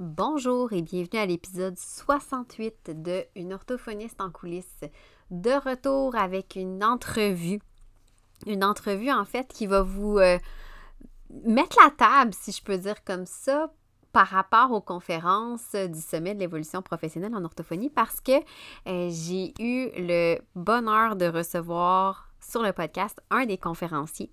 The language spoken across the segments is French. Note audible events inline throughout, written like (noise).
Bonjour et bienvenue à l'épisode 68 de Une orthophoniste en coulisses. De retour avec une entrevue. Une entrevue en fait qui va vous euh, mettre la table, si je peux dire comme ça, par rapport aux conférences du sommet de l'évolution professionnelle en orthophonie parce que euh, j'ai eu le bonheur de recevoir sur le podcast un des conférenciers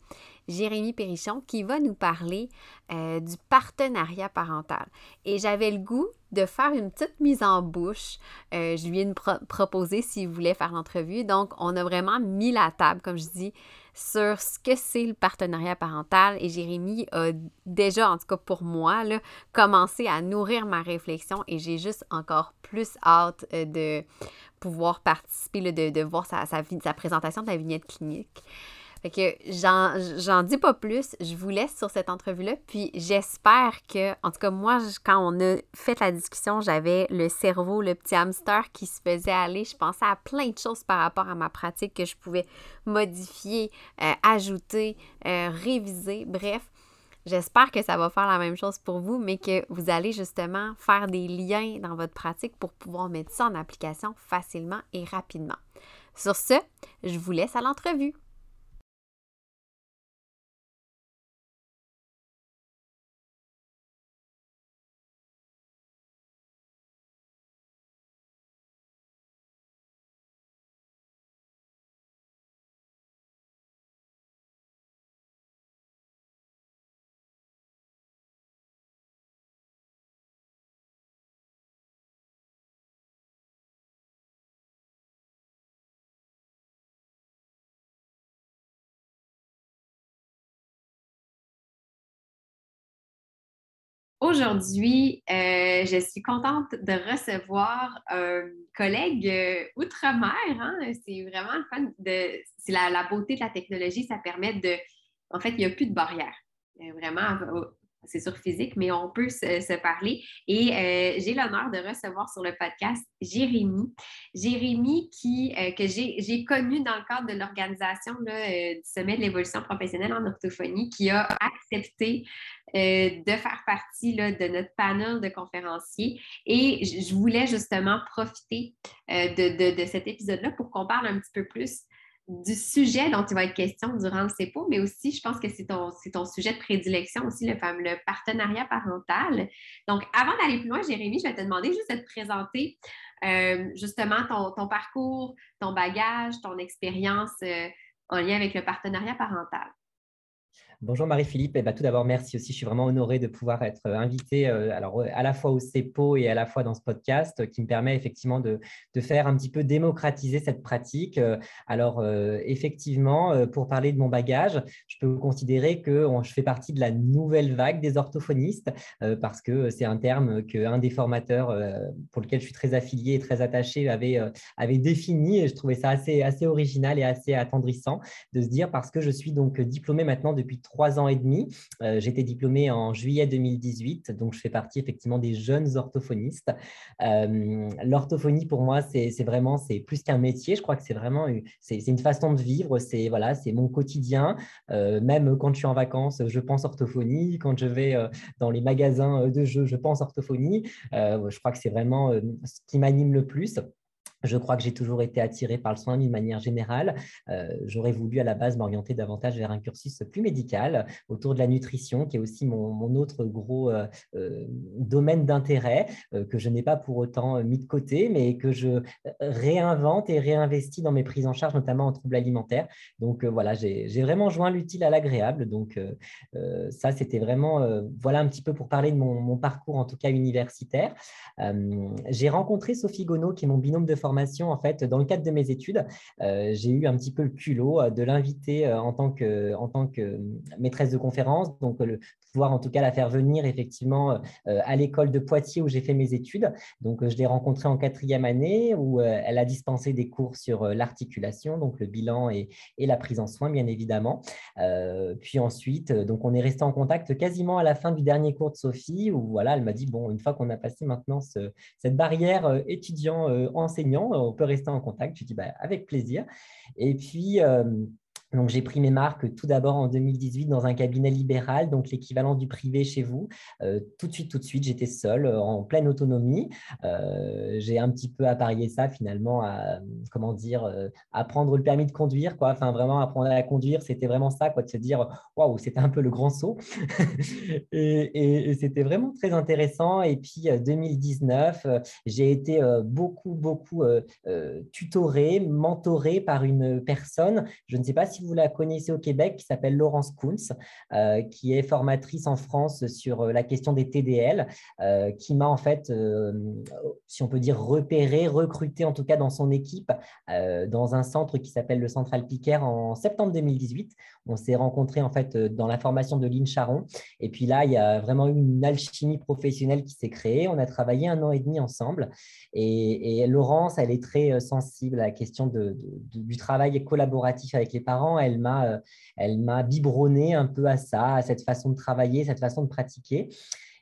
Jérémy Périchon, qui va nous parler euh, du partenariat parental. Et j'avais le goût de faire une petite mise en bouche. Euh, je lui ai proposé s'il voulait faire l'entrevue. Donc, on a vraiment mis la table, comme je dis, sur ce que c'est le partenariat parental. Et Jérémy a déjà, en tout cas pour moi, commencé à nourrir ma réflexion et j'ai juste encore plus hâte euh, de pouvoir participer, de, voir sa présentation de la vignette clinique. Fait que j'en dis pas plus. Je vous laisse sur cette entrevue-là. Puis j'espère que, en tout cas, moi, quand on a fait la discussion, j'avais le cerveau, le petit hamster qui se faisait aller. Je pensais à plein de choses par rapport à ma pratique que je pouvais modifier, euh, ajouter, euh, réviser. Bref. J'espère que ça va faire la même chose pour vous, mais que vous allez justement faire des liens dans votre pratique pour pouvoir mettre ça en application facilement et rapidement. Sur ce, je vous laisse à l'entrevue. Aujourd'hui, euh, je suis contente de recevoir un collègue euh, outre-mer. Hein. C'est vraiment le fun. C'est la, beauté de la technologie. Ça permet de. En fait, il n'y a plus de barrières. Euh, vraiment, c'est sur physique, mais on peut se, parler. Et euh, j'ai l'honneur de recevoir sur le podcast Jérémy. Jérémy, euh, que j'ai connu dans le cadre de l'organisation euh, du Sommet de l'évolution professionnelle en orthophonie, qui a accepté de faire partie de notre panel de conférenciers. Et je voulais justement profiter de, de cet épisode-là pour qu'on parle un petit peu plus du sujet dont il va être question durant le CEPO, mais aussi, je pense que c'est ton, ton, sujet de prédilection aussi, le fameux partenariat parental. Donc, avant d'aller plus loin, Jérémy, je vais te demander juste de te présenter euh, justement ton, parcours, ton bagage, ton expérience euh, en lien avec le partenariat parental. Bonjour Marie-Philippe. Eh ben, tout d'abord, merci aussi. Je suis vraiment honoré de pouvoir être euh, invité euh, alors, à la fois au CEPO et à la fois dans ce podcast euh, qui me permet effectivement de, faire un petit peu démocratiser cette pratique. Alors, effectivement, pour parler de mon bagage, je peux considérer que je fais partie de la nouvelle vague des orthophonistes parce que c'est un terme qu'un des formateurs pour lequel je suis très affilié et très attaché avait, défini je trouvais ça assez, assez original et assez attendrissant de se dire parce que je suis donc diplômé maintenant depuis trois ans et demi. Euh, été diplômée en juillet 2018, donc je fais partie effectivement des jeunes orthophonistes. Euh, l'orthophonie, pour moi, c'est vraiment, c'est plus qu'un métier. Je crois que c'est vraiment, c'est une façon de vivre. C'est voilà, c'est mon quotidien. Euh, même quand je suis en vacances, je pense orthophonie. Quand je vais dans les magasins de jeux, je pense orthophonie. je crois que c'est vraiment ce qui m'anime le plus. Je crois que j'ai toujours été attiré par le soin d'une manière générale. Euh, j'aurais voulu à la base m'orienter davantage vers un cursus plus médical autour de la nutrition, qui est aussi mon, autre gros euh, euh, domaine d'intérêt, que je n'ai pas pour autant mis de côté, mais que je réinvente et réinvestis dans mes prises en charge, notamment en troubles alimentaires. Donc voilà, j'ai vraiment joint l'utile à l'agréable. Donc ça, c'était vraiment, voilà un petit peu pour parler de mon, mon parcours, en tout cas universitaire. j'ai rencontré Sophie Gonneau, qui est mon binôme de formation en fait, dans le cadre de mes études, euh, j'ai eu un petit peu le culot euh, de l'inviter euh, en, tant que, maîtresse de conférence, donc pouvoir en tout cas la faire venir effectivement à l'école de Poitiers où j'ai fait mes études. Donc, je l'ai rencontrée en quatrième année où elle a dispensé des cours sur l'articulation, donc le bilan et, et, la prise en soin, bien évidemment. puis ensuite, donc on est resté en contact quasiment à la fin du dernier cours de Sophie où voilà, elle m'a dit, bon, une fois qu'on a passé maintenant cette barrière étudiant-enseignant, on peut rester en contact. Je dis bah, avec plaisir. Et puis, euh, Donc, j'ai pris mes marques tout d'abord en 2018 dans un cabinet libéral, donc l'équivalent du privé chez vous. Euh, tout de suite, tout de suite, j'étais seule, euh, en pleine autonomie. Euh, j'ai un petit peu apparié ça finalement à, comment dire, apprendre le permis de conduire, quoi. Enfin, vraiment apprendre à conduire, c'était vraiment ça, quoi, de se dire, waouh, c'était un peu le grand saut. (laughs) et, c'était vraiment très intéressant. Et puis, 2019, j'ai été beaucoup, beaucoup tutorée, mentorée par une personne. Je ne sais pas si vous la connaissez au Québec, qui s'appelle Laurence Kunz, euh, qui est formatrice en France sur euh, la question des TDL, euh, qui m'a en fait, si on peut dire, repéré, recruté en tout cas dans son équipe, dans un centre qui s'appelle le Centre Alpicaire en septembre 2018. On s'est rencontrés en fait dans la formation de Lynn Charon. Et puis là, il y a vraiment eu une alchimie professionnelle qui s'est créée. On a travaillé un an et demi ensemble. Et, Laurence, elle est très sensible à la question du travail collaboratif avec les parents elle m'a, euh, elle m'a biberonné un peu à ça, à cette façon de travailler, cette façon de pratiquer.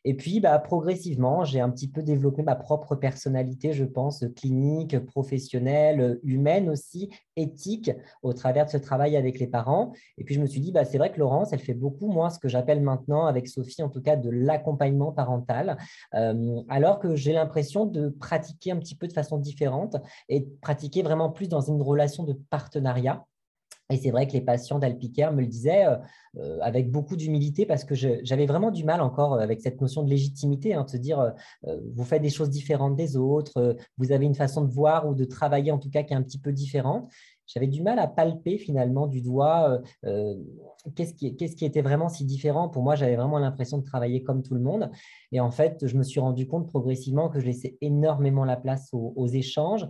Et puis, bah, progressivement, j'ai un petit peu développé ma propre personnalité, je pense, clinique, professionnelle, humaine aussi, éthique, au travers de ce travail avec les parents. Et puis, je me suis dit, bah, c'est vrai que Laurence, elle fait beaucoup, moi, ce que j'appelle maintenant, avec Sophie, en tout cas, de l'accompagnement parental, euh, alors que j'ai l'impression de pratiquer un petit peu de façon différente et de pratiquer vraiment plus dans une relation de partenariat. Et c'est vrai que les patients d'Alpicaire me le disaient euh, euh, avec beaucoup d'humilité parce que j'avais vraiment du mal encore euh, avec cette notion de légitimité, hein, de se dire vous faites des choses différentes des autres, vous avez une façon de voir ou de travailler en tout cas qui est un petit peu différente. J'avais du mal à palper finalement du doigt qu'est-ce qui, qui, était vraiment si différent. Pour moi, j'avais vraiment l'impression de travailler comme tout le monde. Et en fait, je me suis rendu compte progressivement que je laissais énormément la place aux échanges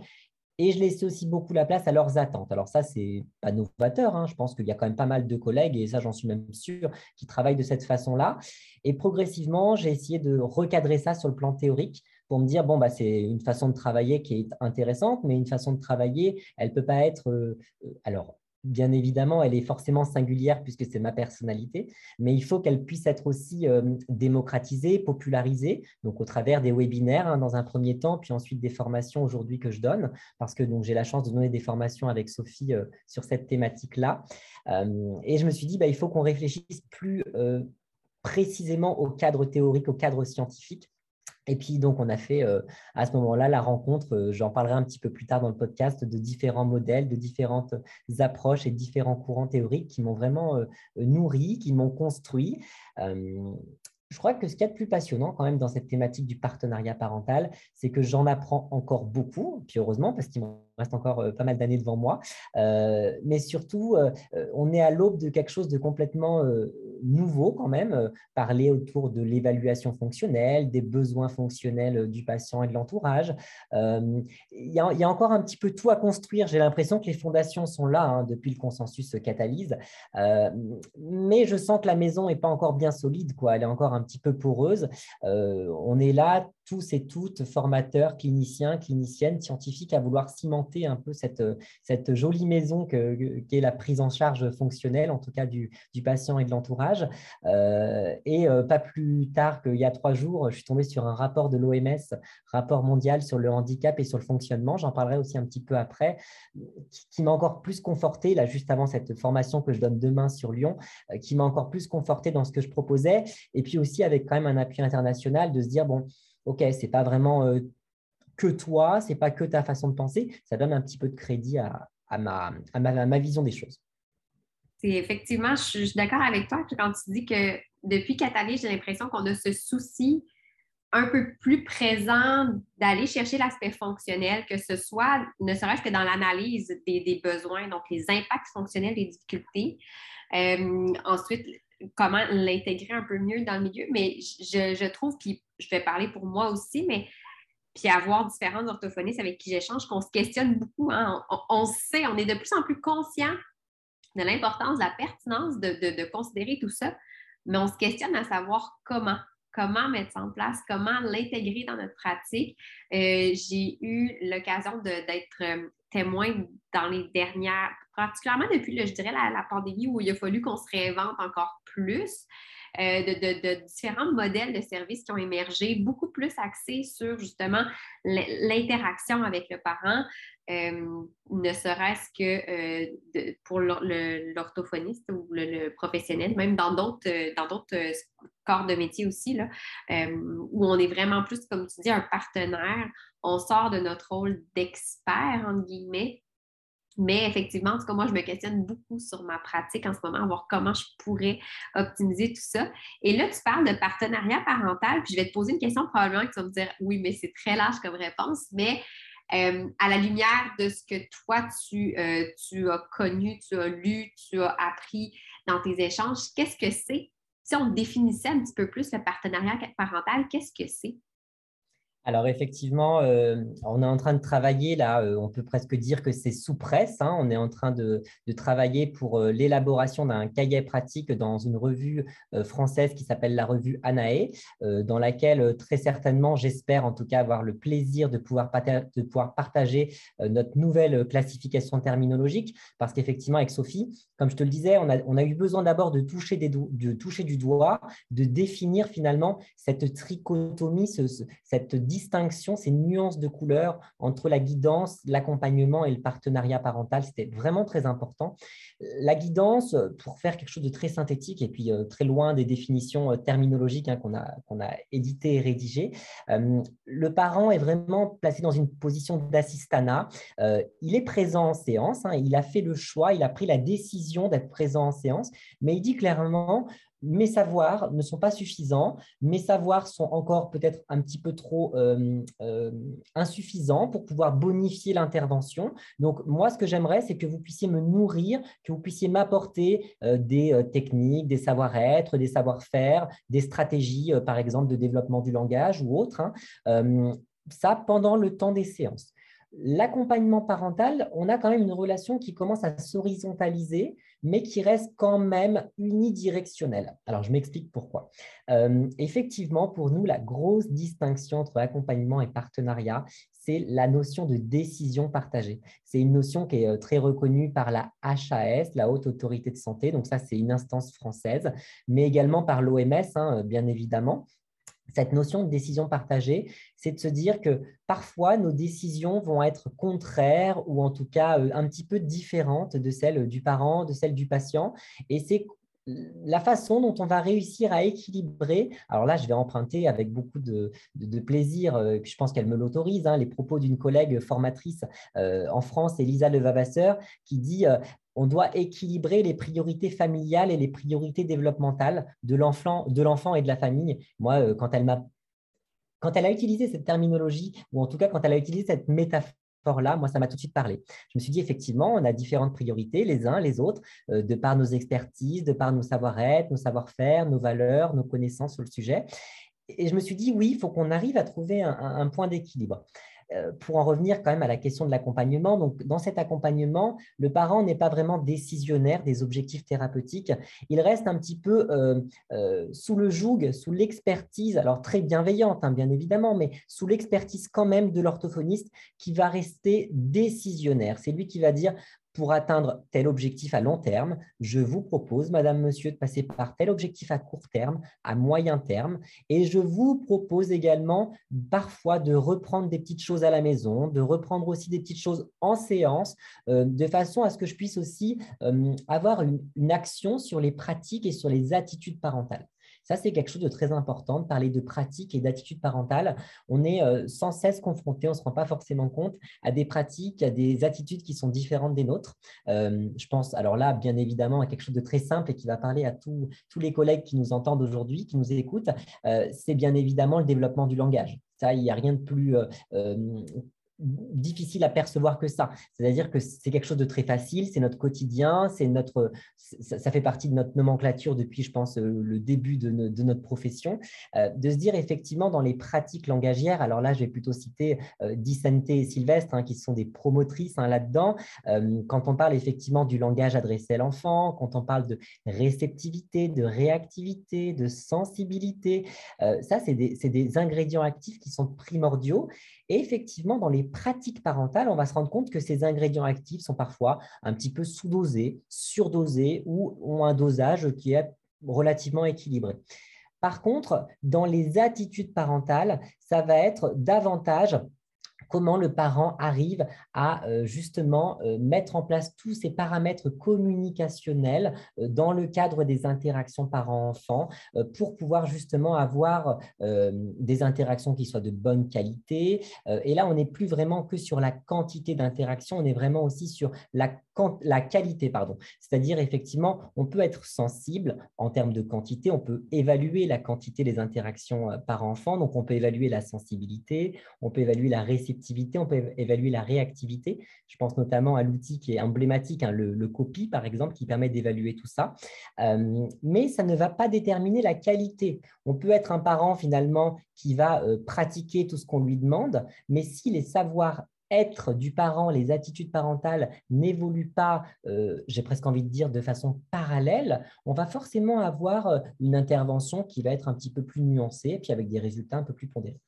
et je laissais aussi beaucoup la place à leurs attentes. Alors ça, c'est pas novateur. Hein. Je pense qu'il y a quand même pas mal de collègues, et ça, j'en suis même sûr, qui travaillent de cette façon-là. Et progressivement, j'ai essayé de recadrer ça sur le plan théorique pour me dire, bon, bah, c'est une façon de travailler qui est intéressante, mais une façon de travailler, elle ne peut pas être... Euh, alors, bien évidemment, elle est forcément singulière puisque c'est ma personnalité, mais il faut qu'elle puisse être aussi euh, démocratisée, popularisée, donc au travers des webinaires hein, dans un premier temps, puis ensuite des formations aujourd'hui que je donne, parce que j'ai la chance de donner des formations avec Sophie euh, sur cette thématique-là. Euh, et je me suis dit, bah, il faut qu'on réfléchisse plus précisément au cadre théorique, au cadre scientifique, et puis, donc, on a fait euh, à ce moment-là la rencontre, euh, j'en parlerai un petit peu plus tard dans le podcast, de différents modèles, de différentes approches et différents courants théoriques qui m'ont vraiment euh, nourri, qui m'ont construit je crois que ce qui est le plus passionnant quand même dans cette thématique du partenariat parental, c'est que j'en apprends encore beaucoup, puis heureusement, parce qu'il me reste encore pas mal d'années devant moi. Mais surtout, on est à l'aube de quelque chose de complètement nouveau quand même, parler autour de l'évaluation fonctionnelle, des besoins fonctionnels du patient et de l'entourage. Il y, a encore un petit peu tout à construire. J'ai l'impression que les fondations sont là hein, depuis le consensus se catalyse. mais je sens que la maison n'est pas encore bien solide, quoi. elle est encore un petit peu poreuse. Euh, on est là tous et toutes, formateurs, cliniciens, cliniciennes, scientifiques, à vouloir cimenter un peu cette, cette jolie maison qu'est est la prise en charge fonctionnelle, en tout cas du, patient et de l'entourage. Euh, et euh, pas plus tard qu'il y a trois jours, je suis tombé sur un rapport de l'OMS, rapport mondial sur le handicap et sur le fonctionnement, j'en parlerai aussi un petit peu après, qui, m'a encore plus conforté, là juste avant cette formation que je donne demain sur Lyon, euh, qui m'a encore plus conforté dans ce que je proposais, et puis aussi avec quand même un appui international de se dire, bon, OK, c'est pas vraiment euh, que toi, c'est pas que ta façon de penser, ça donne un petit peu de crédit à, ma, vision des choses. C'est effectivement, je suis d'accord avec toi quand tu dis que depuis Catalyse, j'ai l'impression qu'on a ce souci un peu plus présent d'aller chercher l'aspect fonctionnel, que ce soit ne serait-ce que dans l'analyse des, besoins, donc les impacts fonctionnels des difficultés. Euh, ensuite, comment l'intégrer un peu mieux dans le milieu, mais je, je trouve, puis je vais parler pour moi aussi, mais puis avoir différents orthophonistes avec qui j'échange, qu'on se questionne beaucoup. Hein. On, sait, on est de plus en plus conscient de l'importance, de la pertinence de, considérer tout ça, mais on se questionne à savoir comment, comment mettre ça en place, comment l'intégrer dans notre pratique. Euh, j'ai eu l'occasion d'être euh, témoin dans les dernières, particulièrement depuis, je dirais, la, la, pandémie où il a fallu qu'on se réinvente encore plus. De, différents modèles de services qui ont émergé, beaucoup plus axés sur justement l'interaction avec le parent, ne serait-ce que pour l'orthophoniste ou le, professionnel, même dans d'autres, dans d'autres corps de métier aussi, là, où on est vraiment plus, comme tu dis, un partenaire. On sort de notre rôle d'expert, entre guillemets, mais effectivement, en tout cas, moi, je me questionne beaucoup sur ma pratique en ce moment, voir comment je pourrais optimiser tout ça. Et là, tu parles de partenariat parental, puis je vais te poser une question probablement que tu vas me dire oui, mais c'est très large comme réponse, mais euh, à la lumière de ce que toi, tu, euh, tu as connu, tu as lu, tu as appris dans tes échanges, qu'est-ce que c'est? Si on définissait un petit peu plus le partenariat parental, qu'est-ce que c'est? Alors effectivement, euh, on est en train de travailler là, euh, on peut presque dire que c'est sous presse. Hein. on est en train de, travailler pour euh, l'élaboration d'un cahier pratique dans une revue française qui s'appelle la revue Anae, dans laquelle très certainement, j'espère en tout cas avoir le plaisir de pouvoir, de pouvoir partager notre nouvelle classification terminologique, parce qu'effectivement avec Sophie, comme je te le disais, on a, eu besoin d'abord de toucher, de toucher du doigt, de définir finalement cette trichotomie, cette distinction, ces nuances de couleurs entre la guidance, l'accompagnement et le partenariat parental, c'était vraiment très important. La guidance, pour faire quelque chose de très synthétique et puis euh, très loin des définitions euh, terminologiques hein, qu'on a, qu'on a éditées et rédigées, euh, le parent est vraiment placé dans une position d'assistanat. il est présent en séance, hein, il a fait le choix, il a pris la décision d'être présent en séance, mais il dit clairement, mes savoirs ne sont pas suffisants, mes savoirs sont encore peut-être un petit peu trop euh, euh, insuffisants pour pouvoir bonifier l'intervention. Donc, moi, ce que j'aimerais, c'est que vous puissiez me nourrir, que vous puissiez m'apporter euh, des techniques, des savoir-être, des savoir-faire, des stratégies, par exemple, de développement du langage ou autres. Hein. ça pendant le temps des séances. L'accompagnement parental, on a quand même une relation qui commence à s'horizontaliser mais qui reste quand même unidirectionnel. Alors, je m'explique pourquoi. Euh, effectivement, pour nous, la grosse distinction entre accompagnement et partenariat, c'est la notion de décision partagée. C'est une notion qui est euh, très reconnue par la HAS, la Haute Autorité de Santé. Donc ça, c'est une instance française, mais également par l'OMS, hein, bien évidemment cette notion de décision partagée, c'est de se dire que parfois nos décisions vont être contraires ou en tout cas euh, un petit peu différentes de celles du parent, de celles du patient. Et c'est la façon dont on va réussir à équilibrer, alors là je vais emprunter avec beaucoup de, plaisir, euh, je pense qu'elle me l'autorise, hein, les propos d'une collègue formatrice euh, en France, Elisa Levavasseur, qui dit on doit équilibrer les priorités familiales et les priorités développementales de l'enfant, et de la famille. Moi, euh, quand elle m'a quand elle a utilisé cette terminologie, ou en tout cas quand elle a utilisé cette métaphore-là, moi, ça m'a tout de suite parlé. Je me suis dit, effectivement, on a différentes priorités, les uns, les autres, euh, de par nos expertises, de par nos savoir-être, nos savoir-faire, nos valeurs, nos connaissances sur le sujet. Et je me suis dit, oui, il faut qu'on arrive à trouver un point d'équilibre. Euh, pour en revenir quand même à la question de l'accompagnement, donc dans cet accompagnement, le parent n'est pas vraiment décisionnaire des objectifs thérapeutiques. Il reste un petit peu euh, euh, sous le joug, sous l'expertise, alors très bienveillante, hein, bien évidemment, mais sous l'expertise quand même de l'orthophoniste qui va rester décisionnaire. C'est lui qui va dire pour atteindre tel objectif à long terme, je vous propose, Madame, Monsieur, de passer par tel objectif à court terme, à moyen terme, et je vous propose également parfois de reprendre des petites choses à la maison, de reprendre aussi des petites choses en séance, euh, de façon à ce que je puisse aussi euh, avoir une action sur les pratiques et sur les attitudes parentales. Ça, c'est quelque chose de très important, de parler de pratiques et d'attitudes parentales. On est euh, sans cesse confronté, on ne se rend pas forcément compte à des pratiques, à des attitudes qui sont différentes des nôtres. Euh, je pense, alors là, bien évidemment, à quelque chose de très simple et qui va parler à tous les collègues qui nous entendent aujourd'hui, qui nous écoutent, euh, c'est bien évidemment le développement du langage. Ça, il n'y a rien de plus difficile à percevoir que ça. C'est-à-dire que c'est quelque chose de très facile, c'est notre quotidien, c'est notre, ça, fait partie de notre nomenclature depuis, je pense, euh, le début de, notre profession, euh, de se dire effectivement dans les pratiques langagières, alors là, je vais plutôt citer euh, Dicente et Sylvestre, hein, qui sont des promotrices hein, là-dedans, quand on parle effectivement du langage adressé à l'enfant, quand on parle de réceptivité, de réactivité, de sensibilité, ça, c'est des, des ingrédients actifs qui sont primordiaux. Et effectivement, dans les pratiques parentales, on va se rendre compte que ces ingrédients actifs sont parfois un petit peu sous-dosés, surdosés ou ont un dosage qui est relativement équilibré. Par contre, dans les attitudes parentales, ça va être davantage comment le parent arrive à euh, justement euh, mettre en place tous ces paramètres communicationnels euh, dans le cadre des interactions parent-enfant pour pouvoir justement avoir des interactions qui soient de bonne qualité. Et là, on n'est plus vraiment que sur la quantité d'interactions, on est vraiment aussi sur la, la qualité. pardon. C'est-à-dire, effectivement, on peut être sensible en termes de quantité, on peut évaluer la quantité des interactions parent-enfant, donc on peut évaluer la sensibilité, on peut évaluer la réceptivité on peut évaluer la réactivité. Je pense notamment à l'outil qui est emblématique, hein, le, copy par exemple, qui permet d'évaluer tout ça. Euh, mais ça ne va pas déterminer la qualité. On peut être un parent finalement qui va euh, pratiquer tout ce qu'on lui demande, mais si les savoirs être du parent, les attitudes parentales n'évoluent pas, euh, j'ai presque envie de dire, de façon parallèle, on va forcément avoir une intervention qui va être un petit peu plus nuancée, puis avec des résultats un peu plus pondérés.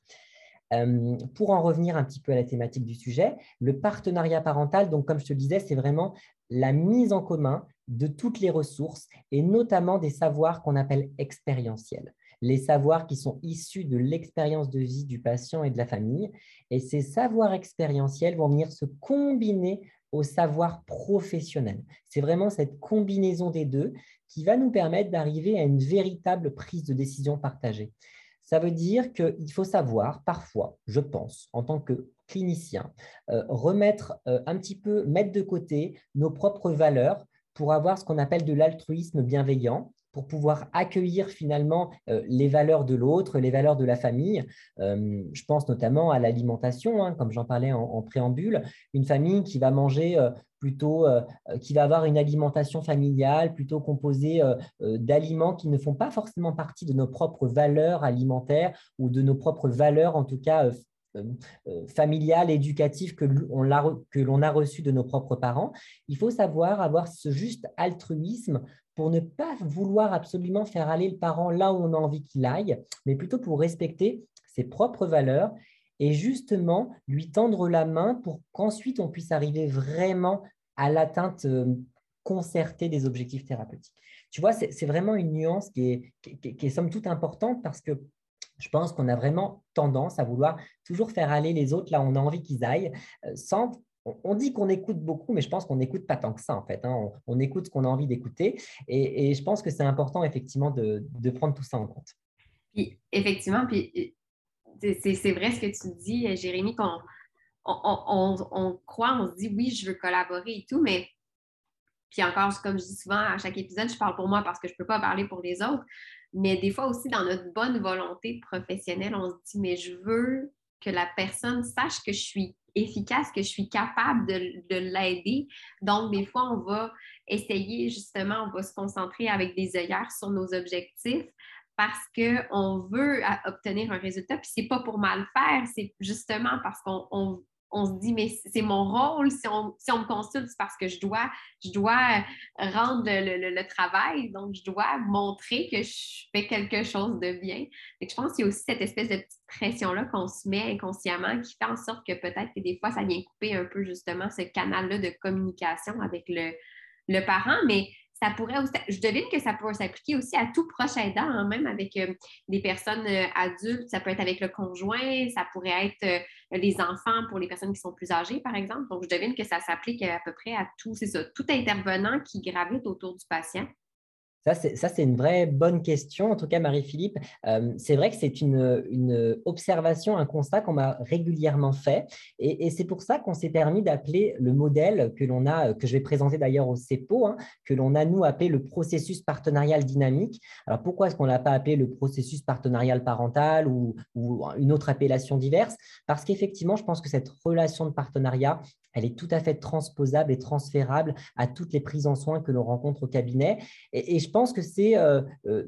Euh, pour en revenir un petit peu à la thématique du sujet, le partenariat parental, donc comme je te le disais, c'est vraiment la mise en commun de toutes les ressources et notamment des savoirs qu'on appelle expérientiels, les savoirs qui sont issus de l'expérience de vie du patient et de la famille. Et ces savoirs expérientiels vont venir se combiner au savoir professionnel. C'est vraiment cette combinaison des deux qui va nous permettre d'arriver à une véritable prise de décision partagée. Ça veut dire qu'il faut savoir, parfois, je pense, en tant que clinicien, euh, remettre euh, un petit peu, mettre de côté nos propres valeurs pour avoir ce qu'on appelle de l'altruisme bienveillant, pour pouvoir accueillir finalement euh, les valeurs de l'autre, les valeurs de la famille. je pense notamment à l'alimentation, hein, comme j'en parlais en, préambule, une famille qui va manger plutôt euh, euh, qui va avoir une alimentation familiale plutôt composée euh, d'aliments qui ne font pas forcément partie de nos propres valeurs alimentaires ou de nos propres valeurs, en tout cas familiales, éducatives que l'on a reçues de nos propres parents. Il faut savoir avoir ce juste altruisme pour ne pas vouloir absolument faire aller le parent là où on a envie qu'il aille, mais plutôt pour respecter ses propres valeurs et justement lui tendre la main pour qu'ensuite on puisse arriver vraiment à l'atteinte euh, concertée des objectifs thérapeutiques. Tu vois, c'est vraiment une nuance qui est, qui, est, somme toute importante parce que je pense qu'on a vraiment tendance à vouloir toujours faire aller les autres là où on a envie qu'ils aillent, euh, sans on dit qu'on écoute beaucoup, mais je pense qu'on n'écoute pas tant que ça, en fait. Hein. On, écoute ce qu'on a envie d'écouter. Et, je pense que c'est important, effectivement, de, de, prendre tout ça en compte. Puis, effectivement, puis c'est vrai ce que tu dis, Jérémy, qu'on on, croit, on se dit oui, je veux collaborer et tout, mais puis encore, comme je dis souvent à chaque épisode, je parle pour moi parce que je ne peux pas parler pour les autres, mais des fois aussi dans notre bonne volonté professionnelle, on se dit mais je veux que la personne sache que je suis efficace, que je suis capable de, de l'aider. Donc, des fois, on va essayer justement, on va se concentrer avec des œillères sur nos objectifs parce qu'on veut obtenir un résultat, puis c'est pas pour mal faire, c'est justement parce qu'on se dit, mais c'est mon rôle, si on, me consulte, c'est parce que je dois, je dois rendre le, travail, donc je dois montrer que je fais quelque chose de bien. Et je pense qu'il y a aussi cette espèce de petite pression-là qu'on se met inconsciemment qui fait en sorte que peut-être que des fois, ça vient couper un peu justement ce canal-là de communication avec le, le parent, mais je devine que ça pourrait s'appliquer aussi à tout proche aidant, hein, même avec euh, des personnes euh, adultes, ça peut être avec le conjoint, ça pourrait être euh, les enfants pour les personnes qui sont plus âgées, par exemple. Donc, je devine que ça s'applique à peu près à tout, c'est ça, tout intervenant qui gravite autour du patient. Ça, c'est une vraie bonne question. En tout cas, Marie-Philippe, euh, c'est vrai que c'est une, observation, un constat qu'on m'a régulièrement fait. Et, c'est pour ça qu'on s'est permis d'appeler le modèle que l'on a, que je vais présenter d'ailleurs au CEPO, hein, que l'on a, nous, appelé le processus partenarial dynamique. Alors, pourquoi est-ce qu'on ne l'a pas appelé le processus partenarial parental ou, ou une autre appellation diverse? Parce qu'effectivement, je pense que cette relation de partenariat, elle est tout à fait transposable et transférable à toutes les prises en soins que l'on rencontre au cabinet. Et, je pense que c'est euh, euh,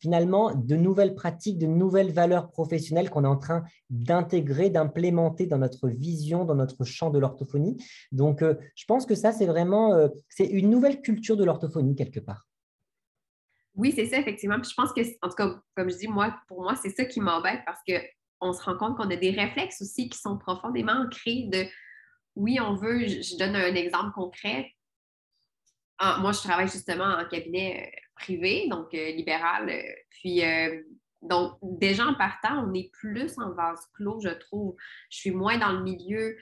finalement de nouvelles pratiques, de nouvelles valeurs professionnelles qu'on est en train d'intégrer, d'implémenter dans notre vision, dans notre champ de l'orthophonie. Donc, euh, je pense que ça, c'est vraiment c'est une nouvelle culture de l'orthophonie quelque part. Oui, c'est ça, effectivement. Puis je pense que, en tout cas, comme je dis, moi, pour moi, c'est ça qui m'embête parce qu'on se rend compte qu'on a des réflexes aussi qui sont profondément ancrés de oui, on veut, je donne un exemple concret. Moi, je travaille justement en cabinet privé, donc libéral. puis, donc, déjà en partant, on est plus en vase clos, je trouve. Je suis moins dans le milieu.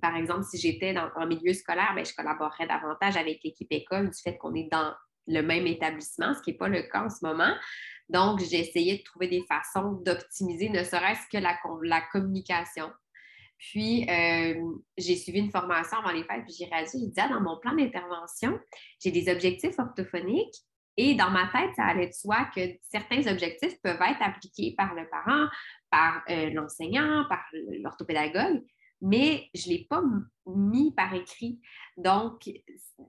par exemple, si j'étais un milieu scolaire, bien, je collaborerais davantage avec l'équipe école du fait qu'on est dans le même établissement, ce qui n'est pas le cas en ce moment. Donc, j'ai essayé de trouver des façons d'optimiser ne serait-ce que la communication. Puis, euh, j'ai suivi une formation avant les fêtes, puis j'ai réalisé, j'ai dit, ah, dans mon plan d'intervention, j'ai des objectifs orthophoniques et dans ma tête, ça allait de soi que certains objectifs peuvent être appliqués par le parent, par euh, l'enseignant, par l'orthopédagogue, mais je ne l'ai pas mis par écrit. Donc,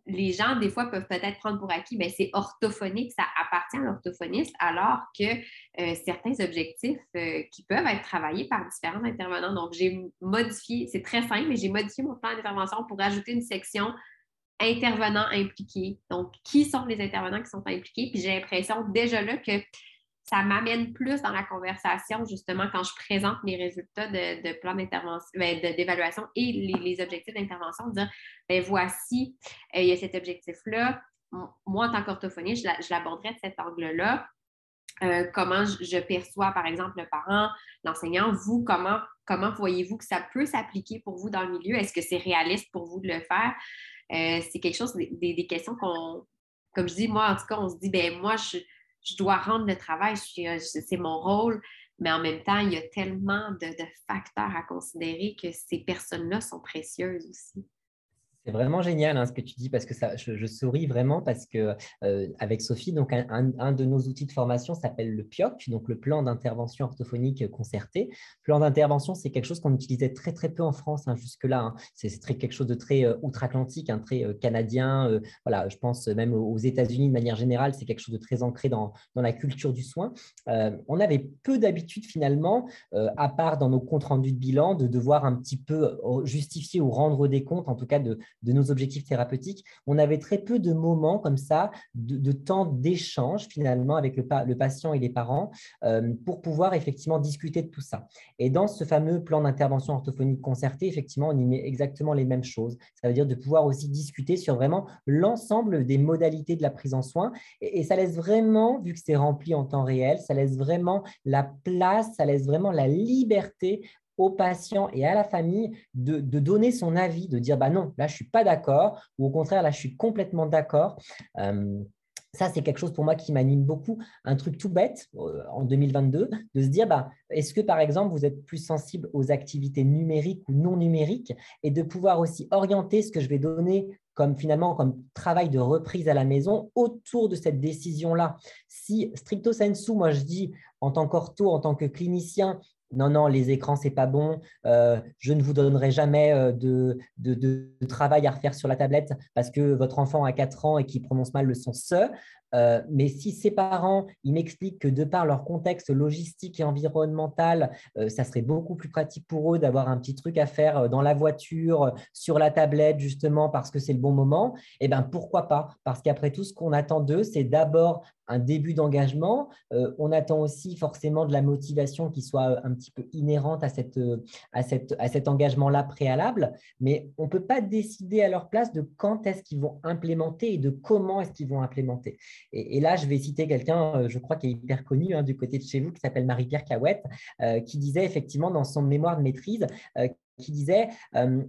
les gens, des fois, peuvent peut-être prendre pour acquis, mais c'est orthophonique, ça appartient à l'orthophoniste, alors que euh, certains objectifs euh, qui peuvent être travaillés par différents intervenants. Donc, j'ai modifié, c'est très simple, mais j'ai modifié mon plan d'intervention pour ajouter une section intervenants impliqués. Donc, qui sont les intervenants qui sont impliqués? Puis j'ai l'impression déjà là que ça m'amène plus dans la conversation, justement, quand je présente mes résultats de, plan d'intervention, ben, d'évaluation et les, objectifs d'intervention, dire, ben voici, euh, il y a cet objectif-là. Moi, en tant qu'orthophoniste, je l'aborderais de cet angle-là. Euh, comment je, perçois, par exemple, le parent, l'enseignant, vous, comment, comment voyez-vous que ça peut s'appliquer pour vous dans le milieu? Est-ce que c'est réaliste pour vous de le faire? Euh, c'est quelque chose, des, des questions qu'on, comme je dis, moi, en tout cas, on se dit, ben moi, je, je dois rendre le travail, euh, c'est mon rôle, mais en même temps, il y a tellement de facteurs à considérer que ces personnes-là sont précieuses aussi. C'est vraiment génial hein, ce que tu dis parce que ça, je, souris vraiment parce que euh, avec Sophie, donc un, de nos outils de formation s'appelle le PIOC, donc le plan d'intervention orthophonique concerté. Plan d'intervention, c'est quelque chose qu'on utilisait très très peu en France hein, jusque-là. Hein. C'est quelque chose de très euh, outre-Atlantique, un très euh, canadien. voilà, je pense même aux États-Unis de manière générale, c'est quelque chose de très ancré dans, dans la culture du soin. on avait peu d'habitude finalement, à part dans nos comptes rendus de bilan, de devoir un petit peu justifier ou rendre des comptes, en tout cas de de nos objectifs thérapeutiques, on avait très peu de moments comme ça, de, temps d'échange finalement avec le, patient et les parents euh, pour pouvoir effectivement discuter de tout ça. Et dans ce fameux plan d'intervention orthophonique concerté, effectivement, on y met exactement les mêmes choses. Ça veut dire de pouvoir aussi discuter sur vraiment l'ensemble des modalités de la prise en soin. Et ça laisse vraiment, vu que c'est rempli en temps réel, ça laisse vraiment la place, ça laisse vraiment la liberté au patient et à la famille de, donner son avis, de dire bah non, là je suis pas d'accord, ou au contraire là je suis complètement d'accord. Euh, ça, c'est quelque chose pour moi qui m'anime beaucoup. Un truc tout bête euh, en 2022, de se dire, bah, est-ce que par exemple, vous êtes plus sensible aux activités numériques ou non numériques et de pouvoir aussi orienter ce que je vais donner comme finalement comme travail de reprise à la maison autour de cette décision-là? Si stricto sensu, moi je dis en tant qu'ortho, en tant que clinicien, non, non, les écrans, c'est pas bon. Euh, je ne vous donnerai jamais euh, de, travail à refaire sur la tablette parce que votre enfant a 4 ans et qui prononce mal le son se. Euh, mais si ses parents, ils m'expliquent que de par leur contexte logistique et environnemental, ça serait beaucoup plus pratique pour eux d'avoir un petit truc à faire dans la voiture, sur la tablette, justement parce que c'est le bon moment, eh bien pourquoi pas? Parce qu'après tout, ce qu'on attend d'eux, c'est d'abord un début d'engagement. Euh, on attend aussi forcément de la motivation qui soit un petit peu inhérente à, à cet engagement-là préalable, mais on ne peut pas décider à leur place de quand est-ce qu'ils vont implémenter et de comment est-ce qu'ils vont implémenter. Et, là, je vais citer quelqu'un, euh, je crois, qui est hyper connu hein, du côté de chez vous, qui s'appelle Marie-Pierre Cahouette, euh, qui disait effectivement dans son mémoire de maîtrise qui disait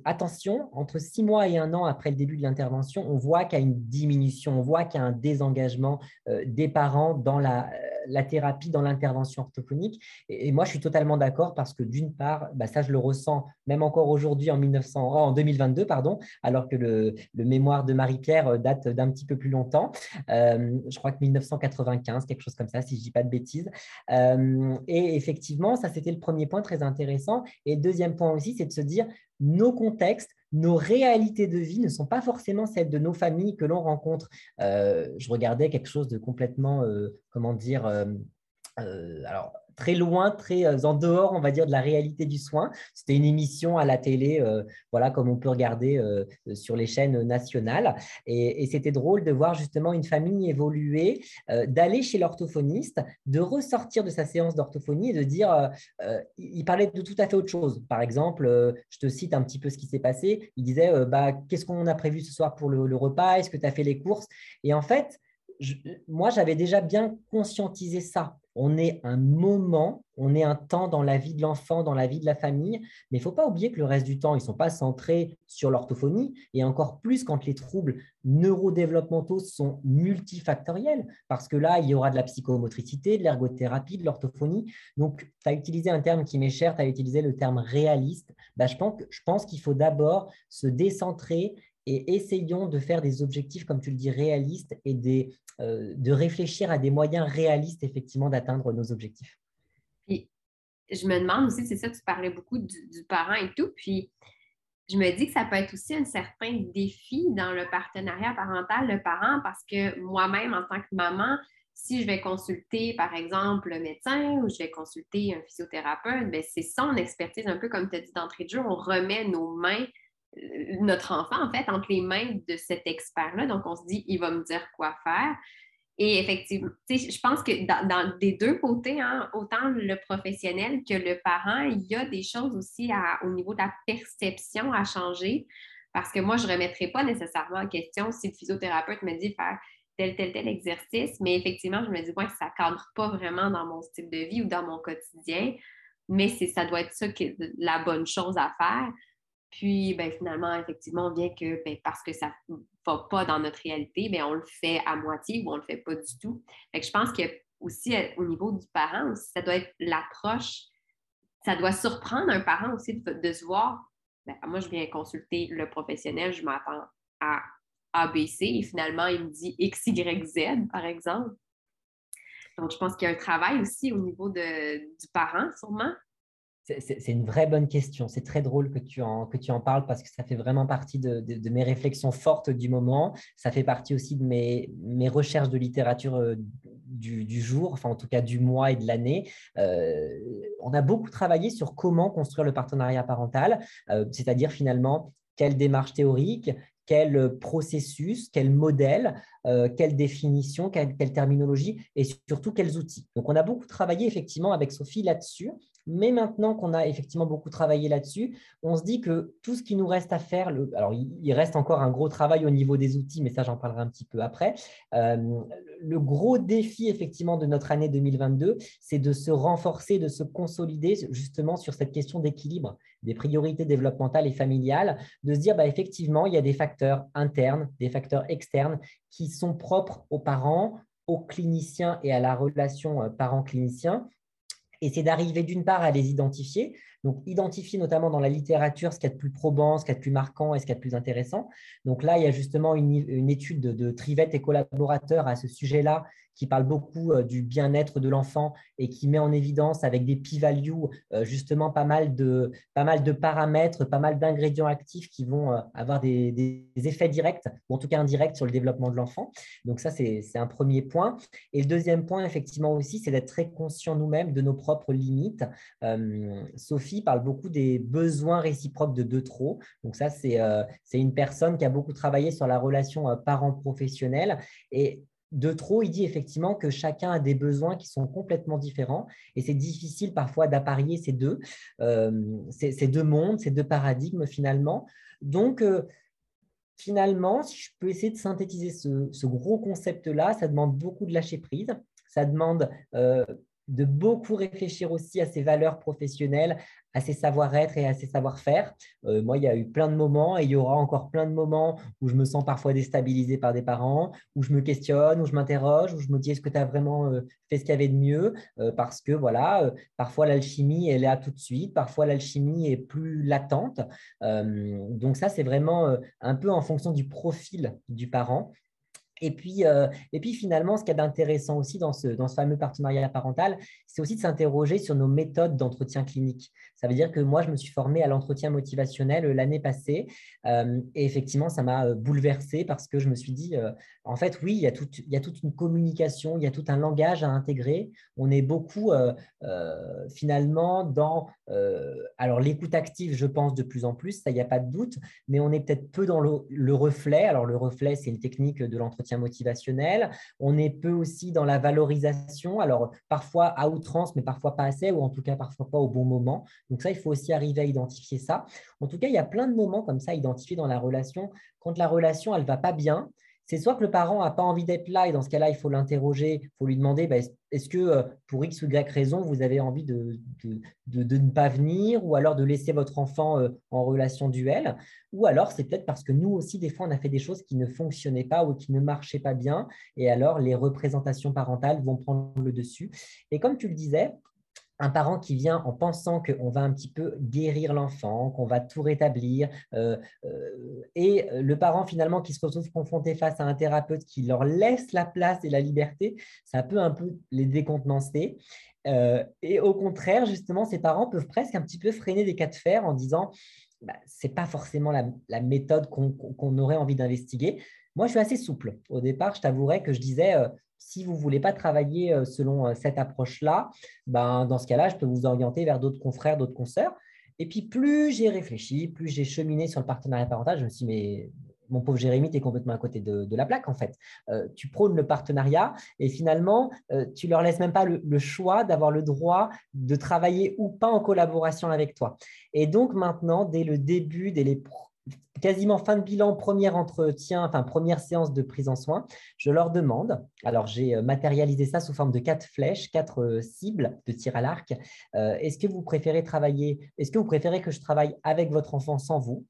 attention, entre six mois et un an après le début de l'intervention, on voit qu'il y a une diminution, on voit qu'il y a un désengagement des parents dans la, la thérapie dans l'intervention orthophonique. Et, moi, je suis totalement d'accord parce que d'une part, bah, ça, je le ressens même encore aujourd'hui en, 1900, en 2022, pardon, alors que le, mémoire de Marie-Pierre euh, date d'un petit peu plus longtemps. Euh, je crois que 1995, quelque chose comme ça, si je ne dis pas de bêtises. Euh, et effectivement, ça, c'était le premier point très intéressant. Et deuxième point aussi, c'est de dire, nos contextes, nos réalités de vie ne sont pas forcément celles de nos familles que l'on rencontre. je regardais quelque chose de complètement, comment dire, alors très loin, très euh, en dehors, on va dire, de la réalité du soin. C'était une émission à la télé, euh, voilà, comme on peut regarder euh, sur les chaînes nationales. Et, c'était drôle de voir justement une famille évoluer, d'aller chez l'orthophoniste, de ressortir de sa séance d'orthophonie et de dire, il parlait de tout à fait autre chose. Par exemple, je te cite un petit peu ce qui s'est passé. Il disait, bah, qu'est-ce qu'on a prévu ce soir pour le, le repas? Est-ce que tu as fait les courses? Et en fait, moi, j'avais déjà bien conscientisé ça. On est un moment, on est un temps dans la vie de l'enfant, dans la vie de la famille, mais il ne faut pas oublier que le reste du temps, ils ne sont pas centrés sur l'orthophonie, et encore plus quand les troubles neurodéveloppementaux sont multifactoriels, parce que là, il y aura de la psychomotricité, de l'ergothérapie, de l'orthophonie. Donc, tu as utilisé un terme qui m'est cher, tu as utilisé le terme réaliste. Bah, je pense, je pense qu'il faut d'abord se décentrer et essayons de faire des objectifs, comme tu le dis, réalistes et des, euh, de réfléchir à des moyens réalistes, effectivement, d'atteindre nos objectifs. Puis, je me demande aussi, c'est ça, tu parlais beaucoup du, parent et tout, puis je me dis que ça peut être aussi un certain défi dans le partenariat parental, le parent, parce que moi-même, en tant que maman, si je vais consulter, par exemple, le médecin ou je vais consulter un physiothérapeute, ben, c'est son expertise, un peu comme tu as dit d'entrée de jeu, on remet nos mains notre enfant, en fait, entre les mains de cet expert-là. Donc, on se dit, il va me dire quoi faire. Et effectivement, je pense que dans, des deux côtés, hein, autant le professionnel que le parent, il y a des choses aussi au niveau de la perception à changer. Parce que moi, je ne remettrai pas nécessairement en question si le physiothérapeute me dit faire tel, tel, tel exercice, mais effectivement, je me dis, ouais, ça ne cadre pas vraiment dans mon style de vie ou dans mon quotidien, mais ça doit être ça qui la bonne chose à faire. Puis, ben, finalement, effectivement, vient que ben, parce que ça ne va pas dans notre réalité, ben, on le fait à moitié ou on ne le fait pas du tout. Fait je pense que aussi euh, au niveau du parent, ça doit être l'approche, ça doit surprendre un parent aussi de, se voir. Ben, moi, je viens consulter le professionnel, je m'attends à ABC et finalement, il me dit X, Y, Z, par exemple. Donc, je pense qu'il y a un travail aussi au niveau de, du parent, sûrement, c'est une vraie bonne question. C'est très drôle que tu, en, que tu en parles parce que ça fait vraiment partie de, mes réflexions fortes du moment. Ça fait partie aussi de mes, mes recherches de littérature euh, du, jour, enfin en tout cas du mois et de l'année. Euh, on a beaucoup travaillé sur comment construire le partenariat parental, euh, c'est-à-dire finalement quelle démarche théorique, quel processus, quel modèle, quelle définition, quelle, quelle, terminologie et surtout quels outils. Donc, on a beaucoup travaillé effectivement avec Sophie là-dessus mais maintenant qu'on a effectivement beaucoup travaillé là-dessus, on se dit que tout ce qui nous reste à faire, alors il reste encore un gros travail au niveau des outils, mais ça j'en parlerai un petit peu après. Euh, le gros défi effectivement de notre année 2022, c'est de se renforcer, de se consolider justement sur cette question d'équilibre des priorités développementales et familiales, de se dire bah, effectivement, il y a des facteurs internes, des facteurs externes qui sont propres aux parents, aux cliniciens et à la relation euh, parent-clinicien et c'est d'arriver d'une part à les identifier, donc identifier notamment dans la littérature ce qu'il y a de plus probant, ce qu'il y a de plus marquant et ce qu'il y a de plus intéressant. Donc là, il y a justement une, étude de, de Trivette et collaborateurs à ce sujet-là qui parle beaucoup euh, du bien-être de l'enfant et qui met en évidence avec des p-values euh, justement pas mal, de, pas mal de paramètres, pas mal d'ingrédients actifs qui vont euh, avoir des, effets directs ou en tout cas indirects sur le développement de l'enfant. Donc ça, c'est un premier point. Et le deuxième point, effectivement aussi, c'est d'être très conscient nous-mêmes de nos propres limites. Sophie parle beaucoup des besoins réciproques de deux trop. Donc ça, c'est une personne qui a beaucoup travaillé sur la relation parent-professionnel. Et de trop, il dit effectivement que chacun a des besoins qui sont complètement différents et c'est difficile parfois d'apparier ces deux, euh, ces, deux mondes, ces deux paradigmes finalement. Donc, euh, finalement, si je peux essayer de synthétiser ce, gros concept-là, ça demande beaucoup de lâcher prise, ça demande euh, de beaucoup réfléchir aussi à ses valeurs professionnelles, à ses savoir-être et à ses savoir-faire. Euh, moi, il y a eu plein de moments et il y aura encore plein de moments où je me sens parfois déstabilisé par des parents, où je me questionne, où je m'interroge, où je me dis est-ce que tu as vraiment euh, fait ce qu'il y avait de mieux? Euh, Parce que voilà, parfois l'alchimie, est là tout de suite, parfois l'alchimie est plus latente. donc ça, c'est vraiment un peu en fonction du profil du parent Et puis, euh, et puis finalement, ce qu'il y a d'intéressant aussi dans ce, fameux partenariat parental, c'est aussi de s'interroger sur nos méthodes d'entretien clinique. Ça veut dire que moi, je me suis formé à l'entretien motivationnel euh, l'année passée. Euh, et effectivement, ça m'a bouleversé parce que je me suis dit, en fait, oui, il y, a toute, une communication, il y a tout un langage à intégrer. On est beaucoup finalement dans alors l'écoute active, je pense, de plus en plus, ça, il n'y a pas de doute, mais on est peut-être peu dans le reflet. Alors le reflet, c'est une technique de l'entretien motivationnel. On est peu aussi dans la valorisation, alors parfois à outrance, mais parfois pas assez, ou en tout cas parfois pas au bon moment. Donc ça, il faut aussi arriver à identifier ça. En tout cas, il y a plein de moments comme ça identifiés dans la relation. Quand la relation, elle va pas bien, c'est soit que le parent n'a pas envie d'être là, et dans ce cas-là, il faut l'interroger, il faut lui demander bah, est-ce que euh, pour X ou Y raison, vous avez envie de, ne pas venir, ou alors de laisser votre enfant euh, en relation duel, ou alors c'est peut-être parce que nous aussi, des fois, on a fait des choses qui ne fonctionnaient pas ou qui ne marchaient pas bien, et alors les représentations parentales vont prendre le dessus. Et comme tu le disais, un parent qui vient en pensant qu'on va un petit peu guérir l'enfant, qu'on va tout rétablir, euh, euh, et le parent finalement qui se retrouve confronté face à un thérapeute qui leur laisse la place et la liberté, ça peut un peu les décontenancer. Euh, et au contraire, justement, ces parents peuvent presque un petit peu freiner des cas de fer en disant bah, ce n'est pas forcément la, méthode qu'on aurait envie d'investiguer. Moi, je suis assez souple. Au départ, je t'avouerais que je disais si vous ne voulez pas travailler euh, selon euh, cette approche-là, ben, dans ce cas-là, je peux vous orienter vers d'autres confrères, d'autres consoeurs. Et puis, plus j'ai réfléchi, plus j'ai cheminé sur le partenariat parental, je me suis dit, mais mon pauvre Jérémy, tu es complètement à côté de, la plaque, en fait. Euh, tu prônes le partenariat et finalement, tu leur laisses même pas le, le choix d'avoir le droit de travailler ou pas en collaboration avec toi. Et donc, maintenant, dès le début, dès les quasiment fin de bilan, premier entretien, enfin première séance de prise en soin, je leur demande, alors j'ai euh, matérialisé ça sous forme de quatre flèches, quatre euh, cibles de tir à l'arc. Euh, est-ce que vous préférez travailler, est-ce que vous préférez que je travaille avec votre enfant sans vous?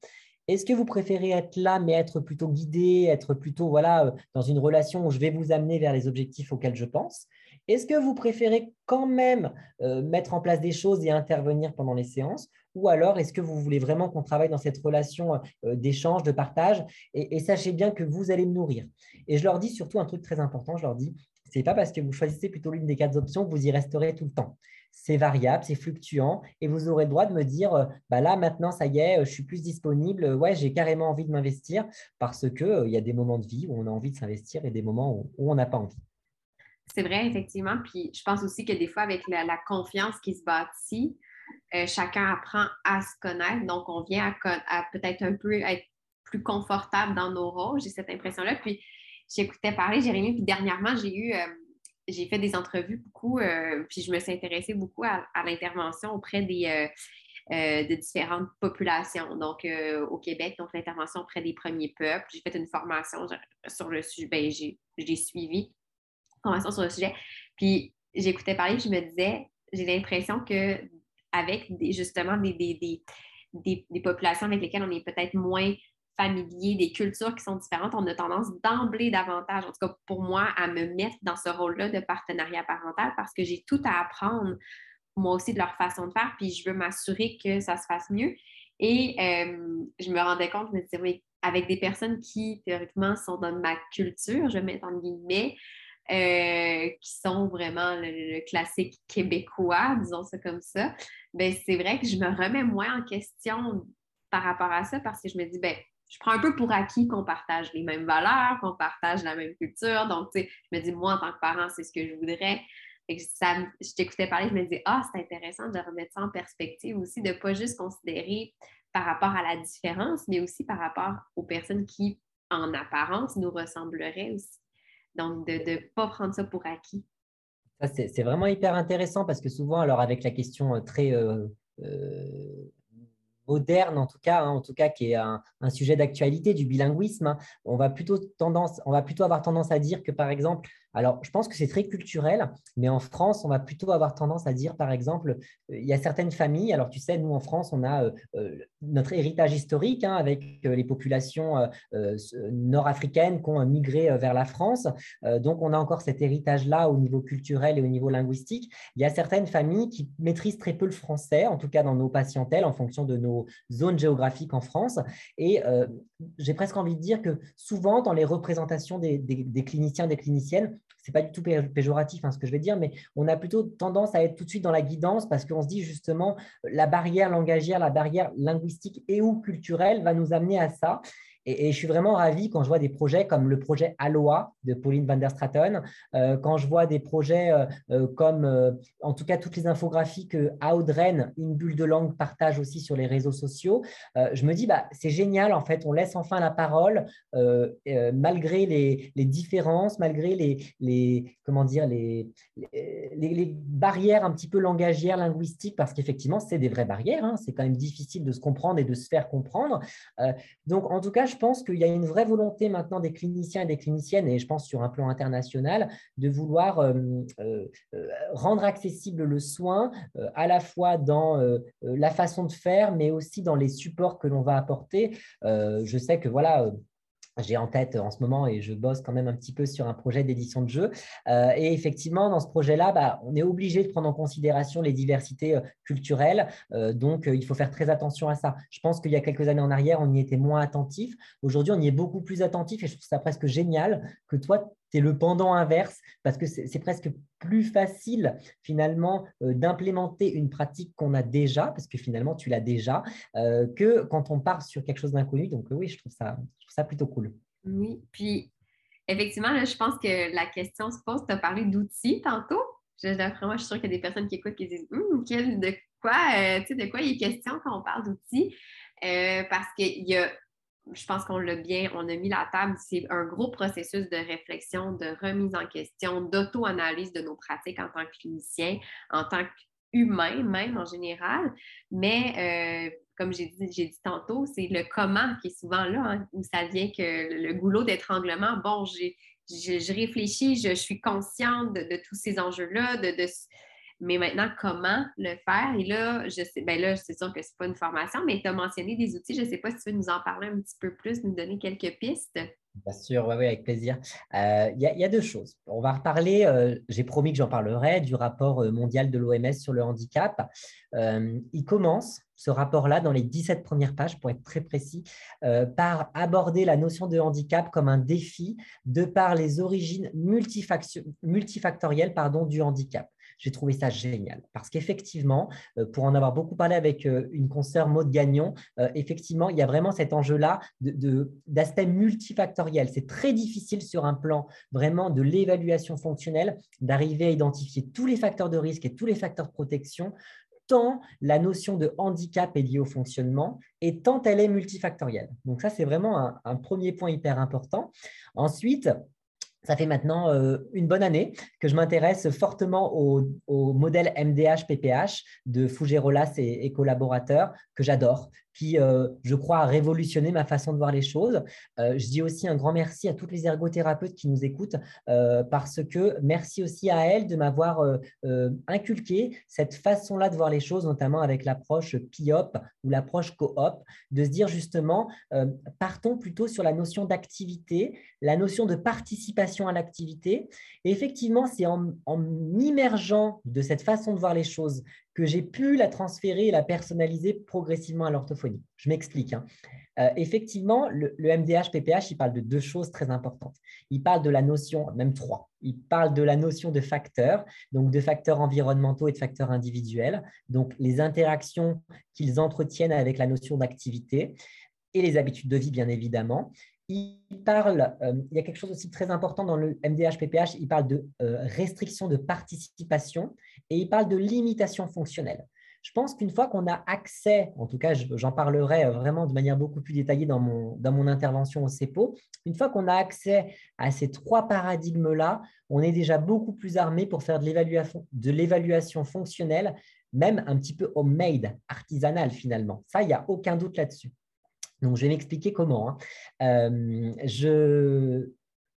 Est-ce que vous préférez être là, mais être plutôt guidé, être plutôt voilà, dans une relation où je vais vous amener vers les objectifs auxquels je pense? Est-ce que vous préférez quand même mettre en place des choses et intervenir pendant les séances? Ou alors est-ce que vous voulez vraiment qu'on travaille dans cette relation euh, d'échange, de partage? Et, sachez bien que vous allez me nourrir. Et je leur dis surtout un truc très important, je leur dis, ce n'est pas parce que vous choisissez plutôt l'une des quatre options que vous y resterez tout le temps. C'est variable, c'est fluctuant et vous aurez le droit de me dire, euh, bah là maintenant, ça y est, je suis plus disponible, ouais, j'ai carrément envie de m'investir parce qu'il euh, il y a des moments de vie où on a envie de s'investir et des moments où, on n'a pas envie. C'est vrai, effectivement. Puis je pense aussi que des fois, avec la confiance qui se bâtit, euh, chacun apprend à se connaître. Donc, on vient à, peut-être un peu être plus confortable dans nos rôles. J'ai cette impression-là. Puis, j'écoutais parler Jérémy, puis dernièrement, j'ai eu, euh, j'ai fait des entrevues beaucoup, euh, puis je me suis intéressée beaucoup à, l'intervention auprès des, de différentes populations. Donc, au Québec, donc l'intervention auprès des premiers peuples. J'ai fait une formation sur le sujet, ben, j'ai suivi une formation sur le sujet. Puis, j'écoutais parler, je me disais, j'ai l'impression que avec justement des, des, populations avec lesquelles on est peut-être moins familier, des cultures qui sont différentes, on a tendance d'emblée davantage, en tout cas pour moi, à me mettre dans ce rôle-là de partenariat parental parce que j'ai tout à apprendre, moi aussi, de leur façon de faire, puis je veux m'assurer que ça se fasse mieux. Et euh, je me rendais compte, je me disais, oui, avec des personnes qui, théoriquement, sont dans ma culture, je vais en guillemets, euh, qui sont vraiment le, classique québécois, disons ça comme ça, ben c'est vrai que je me remets moins en question par rapport à ça parce que je me dis, ben je prends un peu pour acquis qu'on partage les mêmes valeurs, qu'on partage la même culture. Donc, tu sais, je me dis, moi, en tant que parent, c'est ce que je voudrais. Et ça, je t'écoutais parler, je me dis, ah, c'est intéressant de remettre ça en perspective aussi, de ne pas juste considérer par rapport à la différence, mais aussi par rapport aux personnes qui, en apparence, nous ressembleraient aussi. Donc, de ne pas prendre ça pour acquis. C'est vraiment hyper intéressant parce que souvent, alors avec la question euh, très euh, euh, moderne, en tout cas, hein, en tout cas qui est un, sujet d'actualité du bilinguisme, hein, on, va plutôt tendance, on va plutôt avoir tendance à dire que, par exemple, Alors, je pense que c'est très culturel, mais en France, on va plutôt avoir tendance à dire, par exemple, euh, il y a certaines familles, alors tu sais, nous en France, on a euh, euh, notre héritage historique hein, avec les populations nord-africaines qui ont migré vers la France. donc, on a encore cet héritage-là au niveau culturel et au niveau linguistique. Il y a certaines familles qui maîtrisent très peu le français, en tout cas dans nos patientèles, en fonction de nos zones géographiques en France. Et j'ai presque envie de dire que souvent, dans les représentations des, des cliniciens, des cliniciennes, c'est pas du tout péjoratif hein, ce que je vais dire, mais on a plutôt tendance à être tout de suite dans la guidance parce qu'on se dit justement la barrière langagière, la barrière linguistique et ou culturelle va nous amener à ça. Et, je suis vraiment ravi quand je vois des projets comme le projet Aloha de Pauline van der Straten, euh, quand je vois des projets euh, euh, comme, en tout cas, toutes les infographies que Audren, une bulle de langue, partage aussi sur les réseaux sociaux. je me dis, bah, c'est génial, en fait, on laisse enfin la parole malgré les, différences, malgré les, les comment dire, les, les, barrières un petit peu langagières, linguistiques, parce qu'effectivement, c'est des vraies barrières. Hein. c'est quand même difficile de se comprendre et de se faire comprendre. donc, en tout cas, je pense qu'il y a une vraie volonté maintenant des cliniciens et des cliniciennes, et je pense sur un plan international, de vouloir euh, euh, euh, rendre accessible le soin à la fois dans la façon de faire, mais aussi dans les supports que l'on va apporter. je sais que voilà j'ai en tête en ce moment et je bosse quand même un petit peu sur un projet d'édition de jeu. Euh, et effectivement, dans ce projet-là, bah, on est obligé de prendre en considération les diversités euh, culturelles. Euh, donc, il faut faire très attention à ça. Je pense qu'il y a quelques années en arrière, on y était moins attentif. Aujourd'hui, on y est beaucoup plus attentif et je trouve ça presque génial que toi, c'est le pendant inverse parce que c'est presque plus facile finalement d'implémenter une pratique qu'on a déjà, parce que finalement tu l'as déjà, que quand on part sur quelque chose d'inconnu. Donc oui, je trouve, ça, je trouve ça plutôt cool. Oui, puis effectivement, je pense que la question se pose, tu as parlé d'outils tantôt. D'après moi, je suis sûre qu'il y a des personnes qui écoutent qui disent hum, de quoi, de quoi il est question quand on parle d'outils? parce qu'il y a je pense qu'on l'a bien, on a mis la table. C'est un gros processus de réflexion, de remise en question, d'auto-analyse de nos pratiques en tant que clinicien, en tant qu'humain même en général. Mais euh, comme j'ai dit, tantôt, c'est le comment qui est souvent là, hein, où ça vient que le goulot d'étranglement, bon, je, réfléchis, je, suis consciente de, tous ces enjeux-là, de mais maintenant, comment le faire? Et là, je sais, ben là, c'est sûr que ce n'est pas une formation, mais tu as mentionné des outils. Je ne sais pas si tu veux nous en parler un petit peu plus, nous donner quelques pistes. Bien sûr, oui, avec plaisir. Euh, il y, a deux choses. On va reparler, euh, j'ai promis que j'en parlerai, du rapport euh, mondial de l'OMS sur le handicap. il commence, ce rapport-là, dans les 17 premières pages, pour être très précis, par aborder la notion de handicap comme un défi de par les origines multifactorielles pardon, du handicap j'ai trouvé ça génial. Parce qu'effectivement, euh, pour en avoir beaucoup parlé avec euh, une consoeur Maud Gagnon, euh, effectivement, il y a vraiment cet enjeu-là d'aspect multifactoriel. C'est très difficile sur un plan vraiment de l'évaluation fonctionnelle d'arriver à identifier tous les facteurs de risque et tous les facteurs de protection tant la notion de handicap est liée au fonctionnement et tant elle est multifactorielle. Donc ça, c'est vraiment un, premier point hyper important. Ensuite, ça fait maintenant euh, une bonne année que je m'intéresse fortement au, modèle MDH-PPH de Fougerolas et, collaborateurs que j'adore, qui, euh, je crois, a révolutionné ma façon de voir les choses. Euh, je dis aussi un grand merci à toutes les ergothérapeutes qui nous écoutent, parce que merci aussi à elles de m'avoir inculqué cette façon-là de voir les choses, notamment avec l'approche PIOP ou l'approche COOP, de se dire justement, partons plutôt sur la notion d'activité, la notion de participation à l'activité. Et effectivement, c'est en, en de cette façon de voir les choses que j'ai pu la transférer et la personnaliser progressivement à l'orthophonie. Je m'explique. Hein. Euh, effectivement, le, MDH-PPH, il parle de deux choses très importantes. Il parle de la notion, même trois, il parle de la notion de facteurs, donc de facteurs environnementaux et de facteurs individuels, donc les interactions qu'ils entretiennent avec la notion d'activité et les habitudes de vie, bien évidemment il parle, euh, il y a quelque chose aussi très important dans le MDH-PPH, il parle de euh, restriction de participation et il parle de limitation fonctionnelle. Je pense qu'une fois qu'on a accès, en tout cas j'en parlerai euh, vraiment de manière beaucoup plus détaillée dans mon, dans mon intervention au CEPO, une fois qu'on a accès à ces trois paradigmes-là, on est déjà beaucoup plus armé pour faire de l'évaluation fonctionnelle, même un petit peu homemade, artisanale finalement. Ça, il n'y a aucun doute là-dessus. Donc, je vais m'expliquer comment. Hein. je,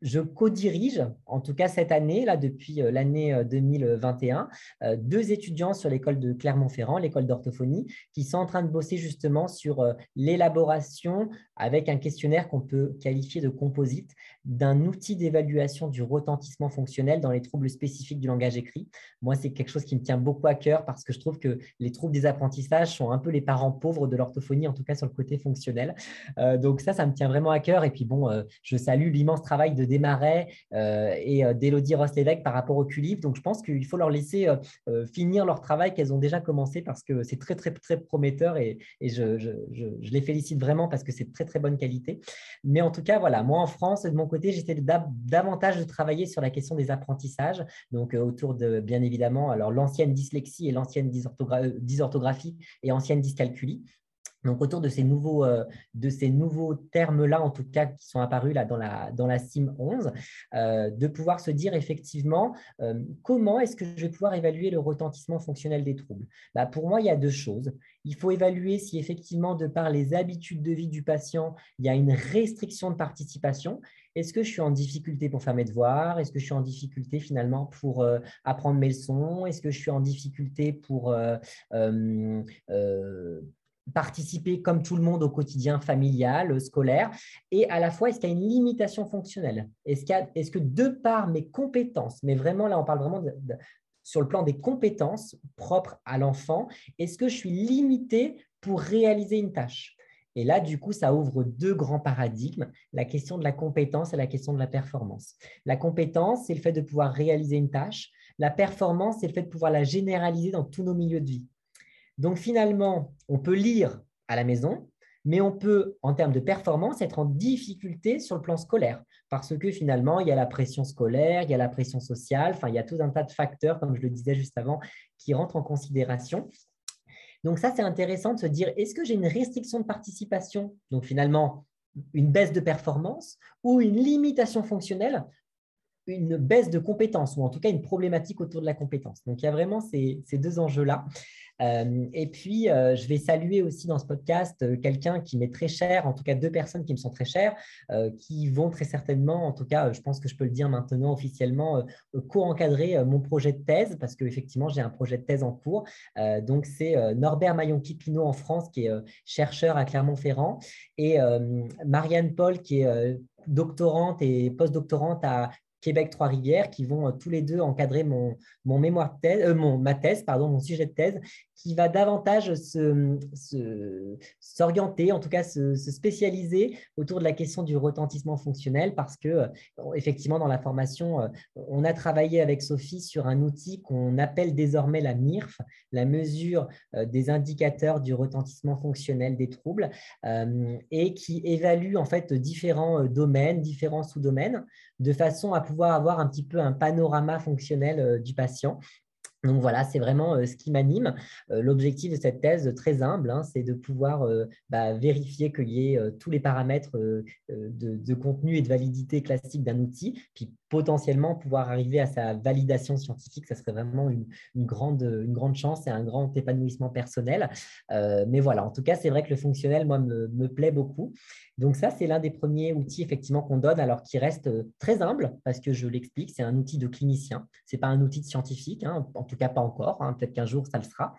je co-dirige, en tout cas cette année, là, depuis euh, l'année 2021, euh, euh, deux étudiants sur l'école de Clermont-Ferrand, l'école d'orthophonie, qui sont en train de bosser justement sur l'élaboration avec un questionnaire qu'on peut qualifier de composite d'un outil d'évaluation du retentissement fonctionnel dans les troubles spécifiques du langage écrit. Moi, c'est quelque chose qui me tient beaucoup à cœur parce que je trouve que les troubles des apprentissages sont un peu les parents pauvres de l'orthophonie, en tout cas sur le côté fonctionnel. donc ça, ça me tient vraiment à cœur. Et puis bon, je salue l'immense travail de Desmarais euh, et euh, d'Élodie Ross-Lévesque par rapport au CULIF. Donc, je pense qu'il faut leur laisser euh, finir leur travail qu'elles ont déjà commencé parce que c'est très, très, très prometteur et, je, les félicite vraiment parce que c'est de très, très bonne qualité. Mais en tout cas, voilà, moi en France, de mon côté, j'essaie davantage de travailler sur la question des apprentissages, donc autour de, bien évidemment, alors l'ancienne dyslexie et l'ancienne dysorthographie et ancienne dyscalculie. Donc, autour de ces nouveaux, euh, nouveaux termes-là, en tout cas, qui sont apparus là dans la, dans la CIM 11, euh, de pouvoir se dire effectivement euh, comment est-ce que je vais pouvoir évaluer le retentissement fonctionnel des troubles? Bah, Pour moi, il y a deux choses. Il faut évaluer si effectivement, de par les habitudes de vie du patient, il y a une restriction de participation. Est-ce que je suis en difficulté pour faire mes devoirs? Est-ce que je suis en difficulté finalement pour apprendre mes leçons? Est-ce que je suis en difficulté pour participer comme tout le monde au quotidien familial, scolaire, et à la fois, est-ce qu'il y a une limitation fonctionnelle? Est-ce est que de par mes compétences, mais vraiment là, on parle vraiment sur le plan des compétences propres à l'enfant, est-ce que je suis limité pour réaliser une tâche? Et là, du coup, ça ouvre deux grands paradigmes, la question de la compétence et la question de la performance. La compétence, c'est le fait de pouvoir réaliser une tâche. La performance, c'est le fait de pouvoir la généraliser dans tous nos milieux de vie. Donc finalement, on peut lire à la maison, mais on peut, en termes de performance, être en difficulté sur le plan scolaire, parce que finalement, il y a la pression scolaire, il y a la pression sociale, enfin, il y a tout un tas de facteurs, comme je le disais juste avant, qui rentrent en considération. Donc ça, c'est intéressant de se dire, est-ce que j'ai une restriction de participation, donc finalement, une baisse de performance, ou une limitation fonctionnelle, une baisse de compétence, ou en tout cas une problématique autour de la compétence. Donc il y a vraiment ces deux enjeux-là. Euh, et puis, euh, je vais saluer aussi dans ce podcast euh, quelqu'un qui m'est très cher, en tout cas deux personnes qui me sont très chères, qui vont très certainement, en tout cas, je pense que je peux le dire maintenant officiellement, co-encadrer mon projet de thèse, parce qu'effectivement, j'ai un projet de thèse en cours. donc, c'est Norbert Maillon-Kipino en France, qui est chercheur à Clermont-Ferrand, et Marianne Paul, qui est doctorante et post-doctorante à Québec Trois-Rivières, qui vont tous les deux encadrer mon, mon mémoire de thèse, mon, ma thèse, pardon, mon sujet de thèse, qui va davantage s'orienter, en tout cas se, spécialiser autour de la question du retentissement fonctionnel parce que, euh, effectivement, dans la formation, euh, on a travaillé avec Sophie sur un outil qu'on appelle désormais la MIRF, la mesure euh, des indicateurs du retentissement fonctionnel des troubles, et qui évalue en fait différents domaines, différents sous-domaines, de façon à pouvoir avoir un petit peu un panorama fonctionnel du patient donc voilà, c'est vraiment euh, ce qui m'anime. Euh, l'objectif de cette thèse, très humble, hein, c'est de pouvoir euh, bah, vérifier qu'il y ait tous les paramètres de, contenu et de validité classique d'un outil, potentiellement pouvoir arriver à sa validation scientifique, ça serait vraiment une, grande, une grande chance et un grand épanouissement personnel. Euh, mais voilà, en tout cas, c'est vrai que le fonctionnel, moi, me, plaît beaucoup. Donc ça, c'est l'un des premiers outils effectivement qu'on donne, alors qui reste euh, très humble, parce que je l'explique, c'est un outil de clinicien, ce n'est pas un outil de scientifique, hein, en tout cas pas encore, hein, peut-être qu'un jour ça le sera.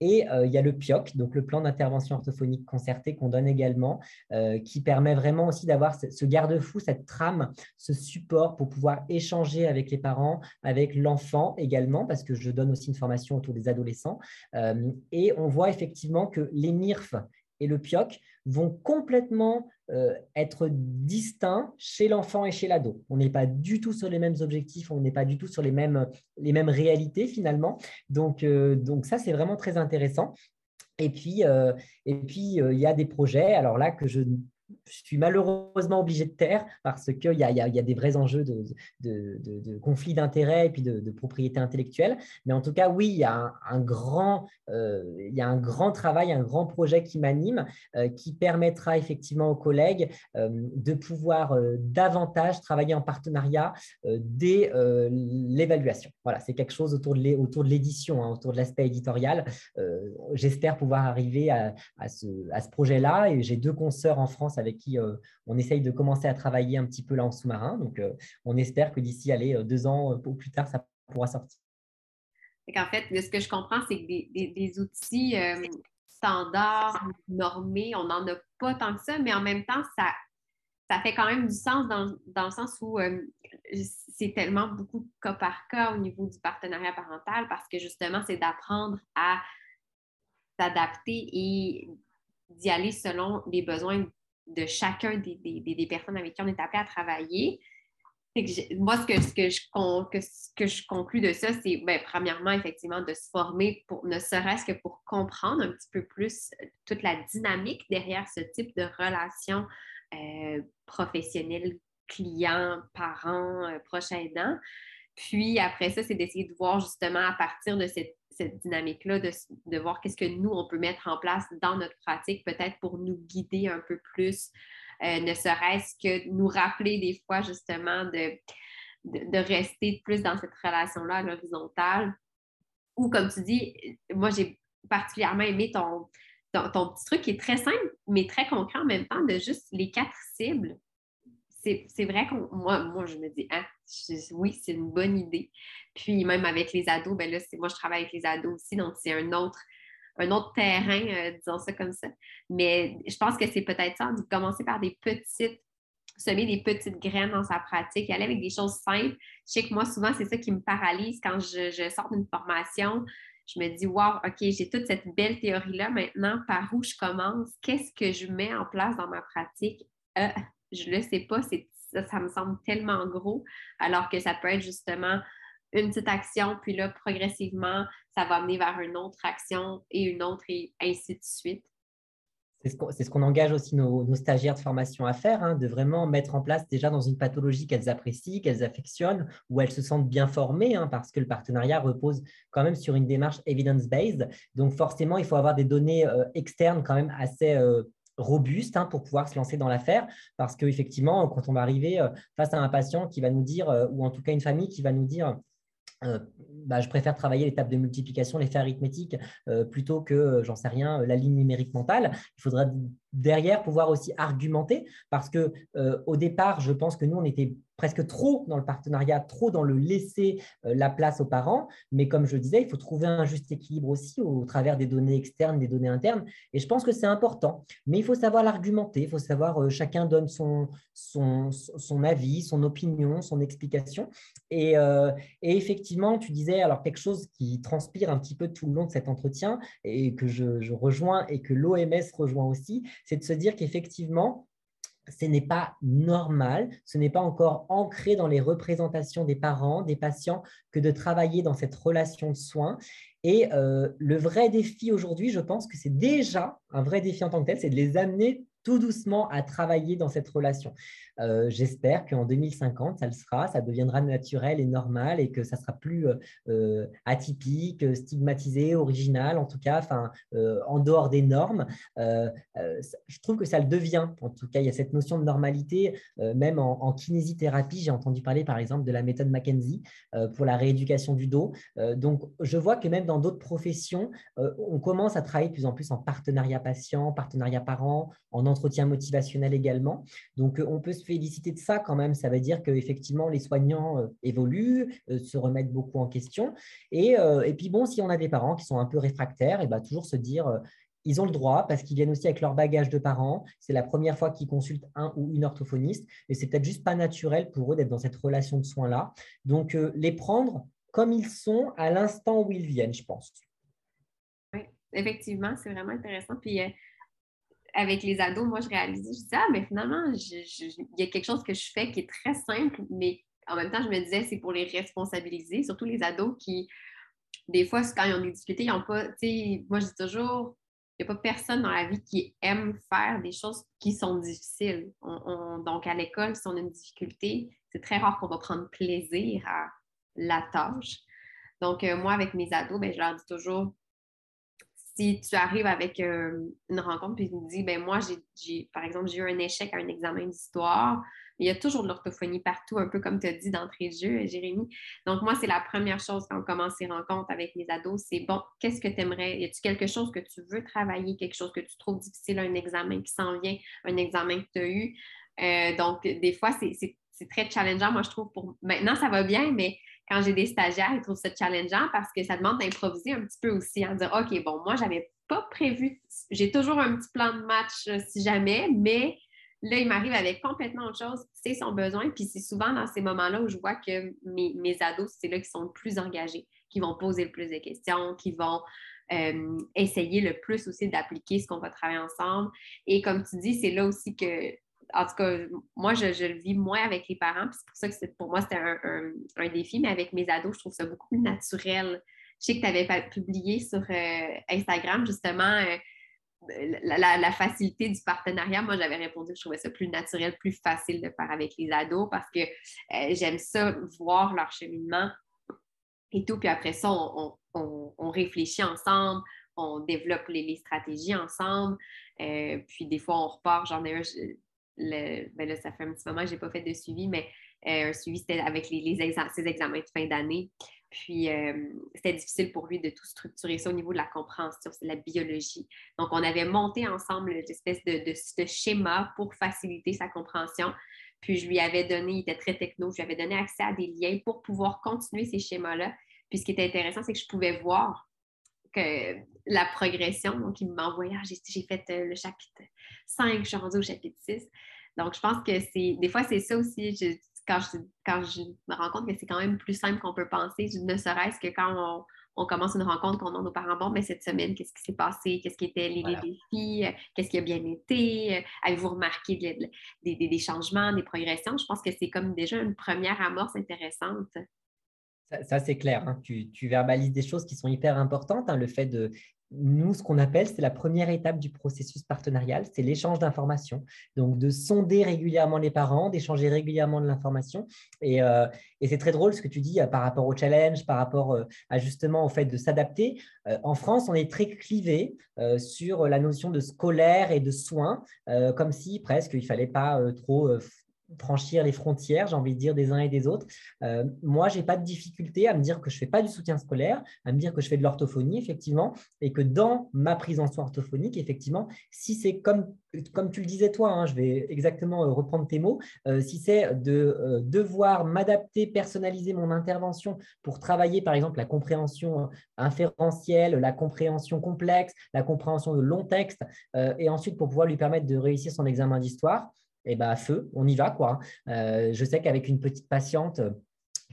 Et euh, il y a le PIOC, donc le plan d'intervention orthophonique concerté qu'on donne également, euh, qui permet vraiment aussi d'avoir ce garde-fou, cette trame, ce support pour pouvoir échanger avec les parents, avec l'enfant également, parce que je donne aussi une formation autour des adolescents. Euh, et on voit effectivement que les MIRF et le PIOC vont complètement euh, être distincts chez l'enfant et chez l'ado. On n'est pas du tout sur les mêmes objectifs, on n'est pas du tout sur les mêmes, les mêmes réalités finalement. Donc, euh, donc ça, c'est vraiment très intéressant. Et puis, euh, et puis il y a des projets, alors là, que je je suis malheureusement obligé de taire parce qu'il y, a des vrais enjeux de, de, de, conflit d'intérêts et puis de, propriété intellectuelle. Mais en tout cas, oui, il y a un, grand, euh, grand travail, un grand projet qui m'anime, euh, qui permettra effectivement aux collègues euh, de pouvoir davantage travailler en partenariat dès l'évaluation. Voilà, c'est quelque chose autour de l'édition, hein, autour de l'aspect éditorial. J'espère pouvoir arriver à, à ce, à ce projet-là et j'ai deux consoeurs en France avec qui on essaye de commencer à travailler un petit peu là en sous-marin. Donc, on espère que d'ici aller deux ans ou plus tard, ça pourra sortir. En fait, ce que je comprends, c'est que des, outils standards, normés, on n'en a pas tant que ça, mais en même temps, ça, ça fait quand même du sens dans, dans le sens où c'est tellement beaucoup cas par cas au niveau du partenariat parental parce que justement, c'est d'apprendre à s'adapter et d'y aller selon les besoins de chacun des, personnes avec qui on est appelé à travailler. moi, ce que, je, que, conclus de ça, c'est ben, premièrement, effectivement, de se former, pour, ne serait-ce que pour comprendre un petit peu plus euh, toute la dynamique derrière ce type de relation euh, professionnelle clients, parents, euh, aidants. Puis après ça, c'est d'essayer de voir justement à partir de cette, dynamique-là, de, voir qu'est-ce que nous, on peut mettre en place dans notre pratique, peut-être pour nous guider un peu plus, euh, ne serait-ce que nous rappeler des fois justement de, de, rester plus dans cette relation-là à l'horizontale. Ou comme tu dis, moi, j'ai particulièrement aimé ton, ton, petit truc qui est très simple, mais très concret en même temps, de juste les quatre cibles c'est vrai que moi, moi, je me dis, ah, oui, c'est une bonne idée. Puis même avec les ados, ben là, moi, je travaille avec les ados aussi, donc c'est un autre, un autre terrain, euh, disons ça comme ça. Mais je pense que c'est peut-être ça, de commencer par des petites, semer des petites graines dans sa pratique, aller avec des choses simples. Je sais que moi, souvent, c'est ça qui me paralyse quand je, sors d'une formation. Je me dis, wow, OK, j'ai toute cette belle théorie-là. Maintenant, par où je commence? Qu'est-ce que je mets en place dans ma pratique? Euh, je ne le sais pas, ça, me semble tellement gros, alors que ça peut être justement une petite action, puis là, progressivement, ça va amener vers une autre action et une autre, et ainsi de suite. C'est ce qu'on engage aussi nos, stagiaires de formation à faire, hein, de vraiment mettre en place déjà dans une pathologie qu'elles apprécient, qu'elles affectionnent, où elles se sentent bien formées, hein, parce que le partenariat repose quand même sur une démarche evidence-based. Donc forcément, il faut avoir des données euh, externes quand même assez euh, robuste hein, pour pouvoir se lancer dans l'affaire. Parce qu'effectivement, quand on va arriver euh, face à un patient qui va nous dire, euh, ou en tout cas une famille qui va nous dire, euh, bah, je préfère travailler l'étape de multiplication, l'effet arithmétique, plutôt que, j'en sais rien, la ligne numérique mentale. Il faudra derrière pouvoir aussi argumenter parce que au départ, je pense que nous, on était presque trop dans le partenariat, trop dans le laisser euh, la place aux parents. Mais comme je le disais, il faut trouver un juste équilibre aussi au, travers des données externes, des données internes. Et je pense que c'est important. Mais il faut savoir l'argumenter, il faut savoir, euh, chacun donne son, son, avis, son opinion, son explication. Et, euh, et, effectivement, tu disais alors quelque chose qui transpire un petit peu tout le long de cet entretien et que je rejoins et que l'OMS rejoint aussi, c'est de se dire qu'effectivement, ce n'est pas normal, ce n'est pas encore ancré dans les représentations des parents, des patients, que de travailler dans cette relation de soins. Et euh, le vrai défi aujourd'hui, je pense que c'est déjà un vrai défi en tant que tel, c'est de les amener tout doucement à travailler dans cette relation. Euh, j'espère qu'en 2050, ça le sera, ça deviendra naturel et normal et que ça sera plus euh, euh, atypique, stigmatisé, original, en tout cas, enfin, en dehors des normes. je trouve que ça le devient. En tout cas, il y a cette notion de normalité, même en, kinésithérapie. J'ai entendu parler, par exemple, de la méthode Mackenzie pour la rééducation du dos. donc, je vois que même dans d'autres professions, on commence à travailler de plus en plus en partenariat patient, partenariat parent, en entretien motivationnel également. Donc, on peut se féliciter de ça quand même. Ça veut dire qu'effectivement, les soignants euh, évoluent, euh, se remettent beaucoup en question. Et, euh, puis bon, si on a des parents qui sont un peu réfractaires, et ben, toujours se dire, ils ont le droit parce qu'ils viennent aussi avec leur bagage de parents. C'est la première fois qu'ils consultent un ou une orthophoniste et c'est peut-être juste pas naturel pour eux d'être dans cette relation de soins-là. Donc, les prendre comme ils sont à l'instant où ils viennent, je pense. Oui, effectivement, c'est vraiment intéressant. Puis, avec les ados, moi, je réalisais, je disais, ah, mais finalement, il y a quelque chose que je fais qui est très simple, mais en même temps, je me disais, c'est pour les responsabiliser, surtout les ados qui, des fois, quand ils ont des difficultés, ils n'ont pas, tu sais, moi, je dis toujours, il n'y a pas personne dans la vie qui aime faire des choses qui sont difficiles. donc, à l'école, si on a une difficulté, c'est très rare qu'on va prendre plaisir à la tâche. Donc, euh, moi, avec mes ados, ben, je leur dis toujours, si tu arrives avec euh, une rencontre puis tu me dis, ben moi, par exemple, j'ai eu un échec à un examen d'histoire, il y a toujours de l'orthophonie partout, un peu comme tu as dit d'entrée de jeu, Jérémy. Donc, moi, c'est la première chose quand on commence ces rencontres avec les ados, c'est bon, qu'est-ce que tu aimerais? Y a-t-il quelque chose que tu veux travailler, quelque chose que tu trouves difficile, un examen qui s'en vient, un examen que tu as eu? Euh, donc, des fois, c'est très challengeant, moi, je trouve. Pour... Maintenant, ça va bien, mais quand j'ai des stagiaires, ils trouvent ça challengeant parce que ça demande d'improviser un petit peu aussi, en dire OK, bon, moi, j'avais pas prévu, j'ai toujours un petit plan de match euh, si jamais, mais là, il m'arrive avec complètement autre chose, c'est son besoin. Puis c'est souvent dans ces moments-là où je vois que mes, mes ados, c'est là qui sont le plus engagés, qui vont poser le plus de questions, qui vont euh, essayer le plus aussi d'appliquer ce qu'on va travailler ensemble. Et comme tu dis, c'est là aussi que en tout cas, moi, je, le vis moins avec les parents. C'est pour ça que pour moi, c'était un, défi, mais avec mes ados, je trouve ça beaucoup plus naturel. Je sais que tu avais publié sur euh, Instagram, justement, euh, la, facilité du partenariat. Moi, j'avais répondu que je trouvais ça plus naturel, plus facile de faire avec les ados parce que euh, j'aime ça, voir leur cheminement et tout. Puis après ça, on, réfléchit ensemble, on développe les, stratégies ensemble. puis des fois, on repart. J'en ai un, ben là, ça fait un petit moment que je n'ai pas fait de suivi, mais euh, un suivi, c'était avec les, ses examens de fin d'année. Puis, euh, c'était difficile pour lui de tout structurer ça au niveau de la compréhension, c'est la biologie. Donc, on avait monté ensemble l'espèce de, de, schéma pour faciliter sa compréhension. Puis, je lui avais donné, il était très techno, je lui avais donné accès à des liens pour pouvoir continuer ces schémas-là. Puis, ce qui était intéressant, c'est que je pouvais voir que la progression. Donc, il m'envoyait, ah, j'ai fait euh, le chapitre 5, je suis rendue au chapitre 6. Donc, je pense que c'est, des fois, c'est ça aussi, quand, je, quand je me rends compte que c'est quand même plus simple qu'on peut penser, ne serait-ce que quand on, commence une rencontre, qu'on a nos parents, bon, mais cette semaine, qu'est-ce qui s'est passé, qu'est-ce qui étaient les, défis, euh, qu'est-ce qui a bien été, euh, avez-vous remarqué des, changements, des progressions? Je pense que c'est comme déjà une première amorce intéressante. Ça, c'est clair. Hein. Tu, verbalises des choses qui sont hyper importantes. Hein. Le fait de nous, ce qu'on appelle, c'est la première étape du processus partenarial, c'est l'échange d'informations. Donc, de sonder régulièrement les parents, d'échanger régulièrement de l'information. Et, euh, c'est très drôle ce que tu dis euh, par rapport au challenge, par rapport euh, à justement au fait de s'adapter. en France, on est très clivé sur la notion de scolaire et de soins, comme si presque il fallait pas trop franchir les frontières, j'ai envie de dire, des uns et des autres. Euh, moi, je n'ai pas de difficulté à me dire que je ne fais pas du soutien scolaire, à me dire que je fais de l'orthophonie, effectivement, et que dans ma prise en soin orthophonique, effectivement, si c'est comme, comme tu le disais toi, hein, je vais exactement euh, reprendre tes mots, euh, si c'est de devoir m'adapter, personnaliser mon intervention pour travailler, par exemple, la compréhension inférentielle, la compréhension complexe, la compréhension de long texte, et ensuite pour pouvoir lui permettre de réussir son examen d'histoire, et eh ben, feu, on y va. quoi. Euh, je sais qu'avec une petite patiente euh,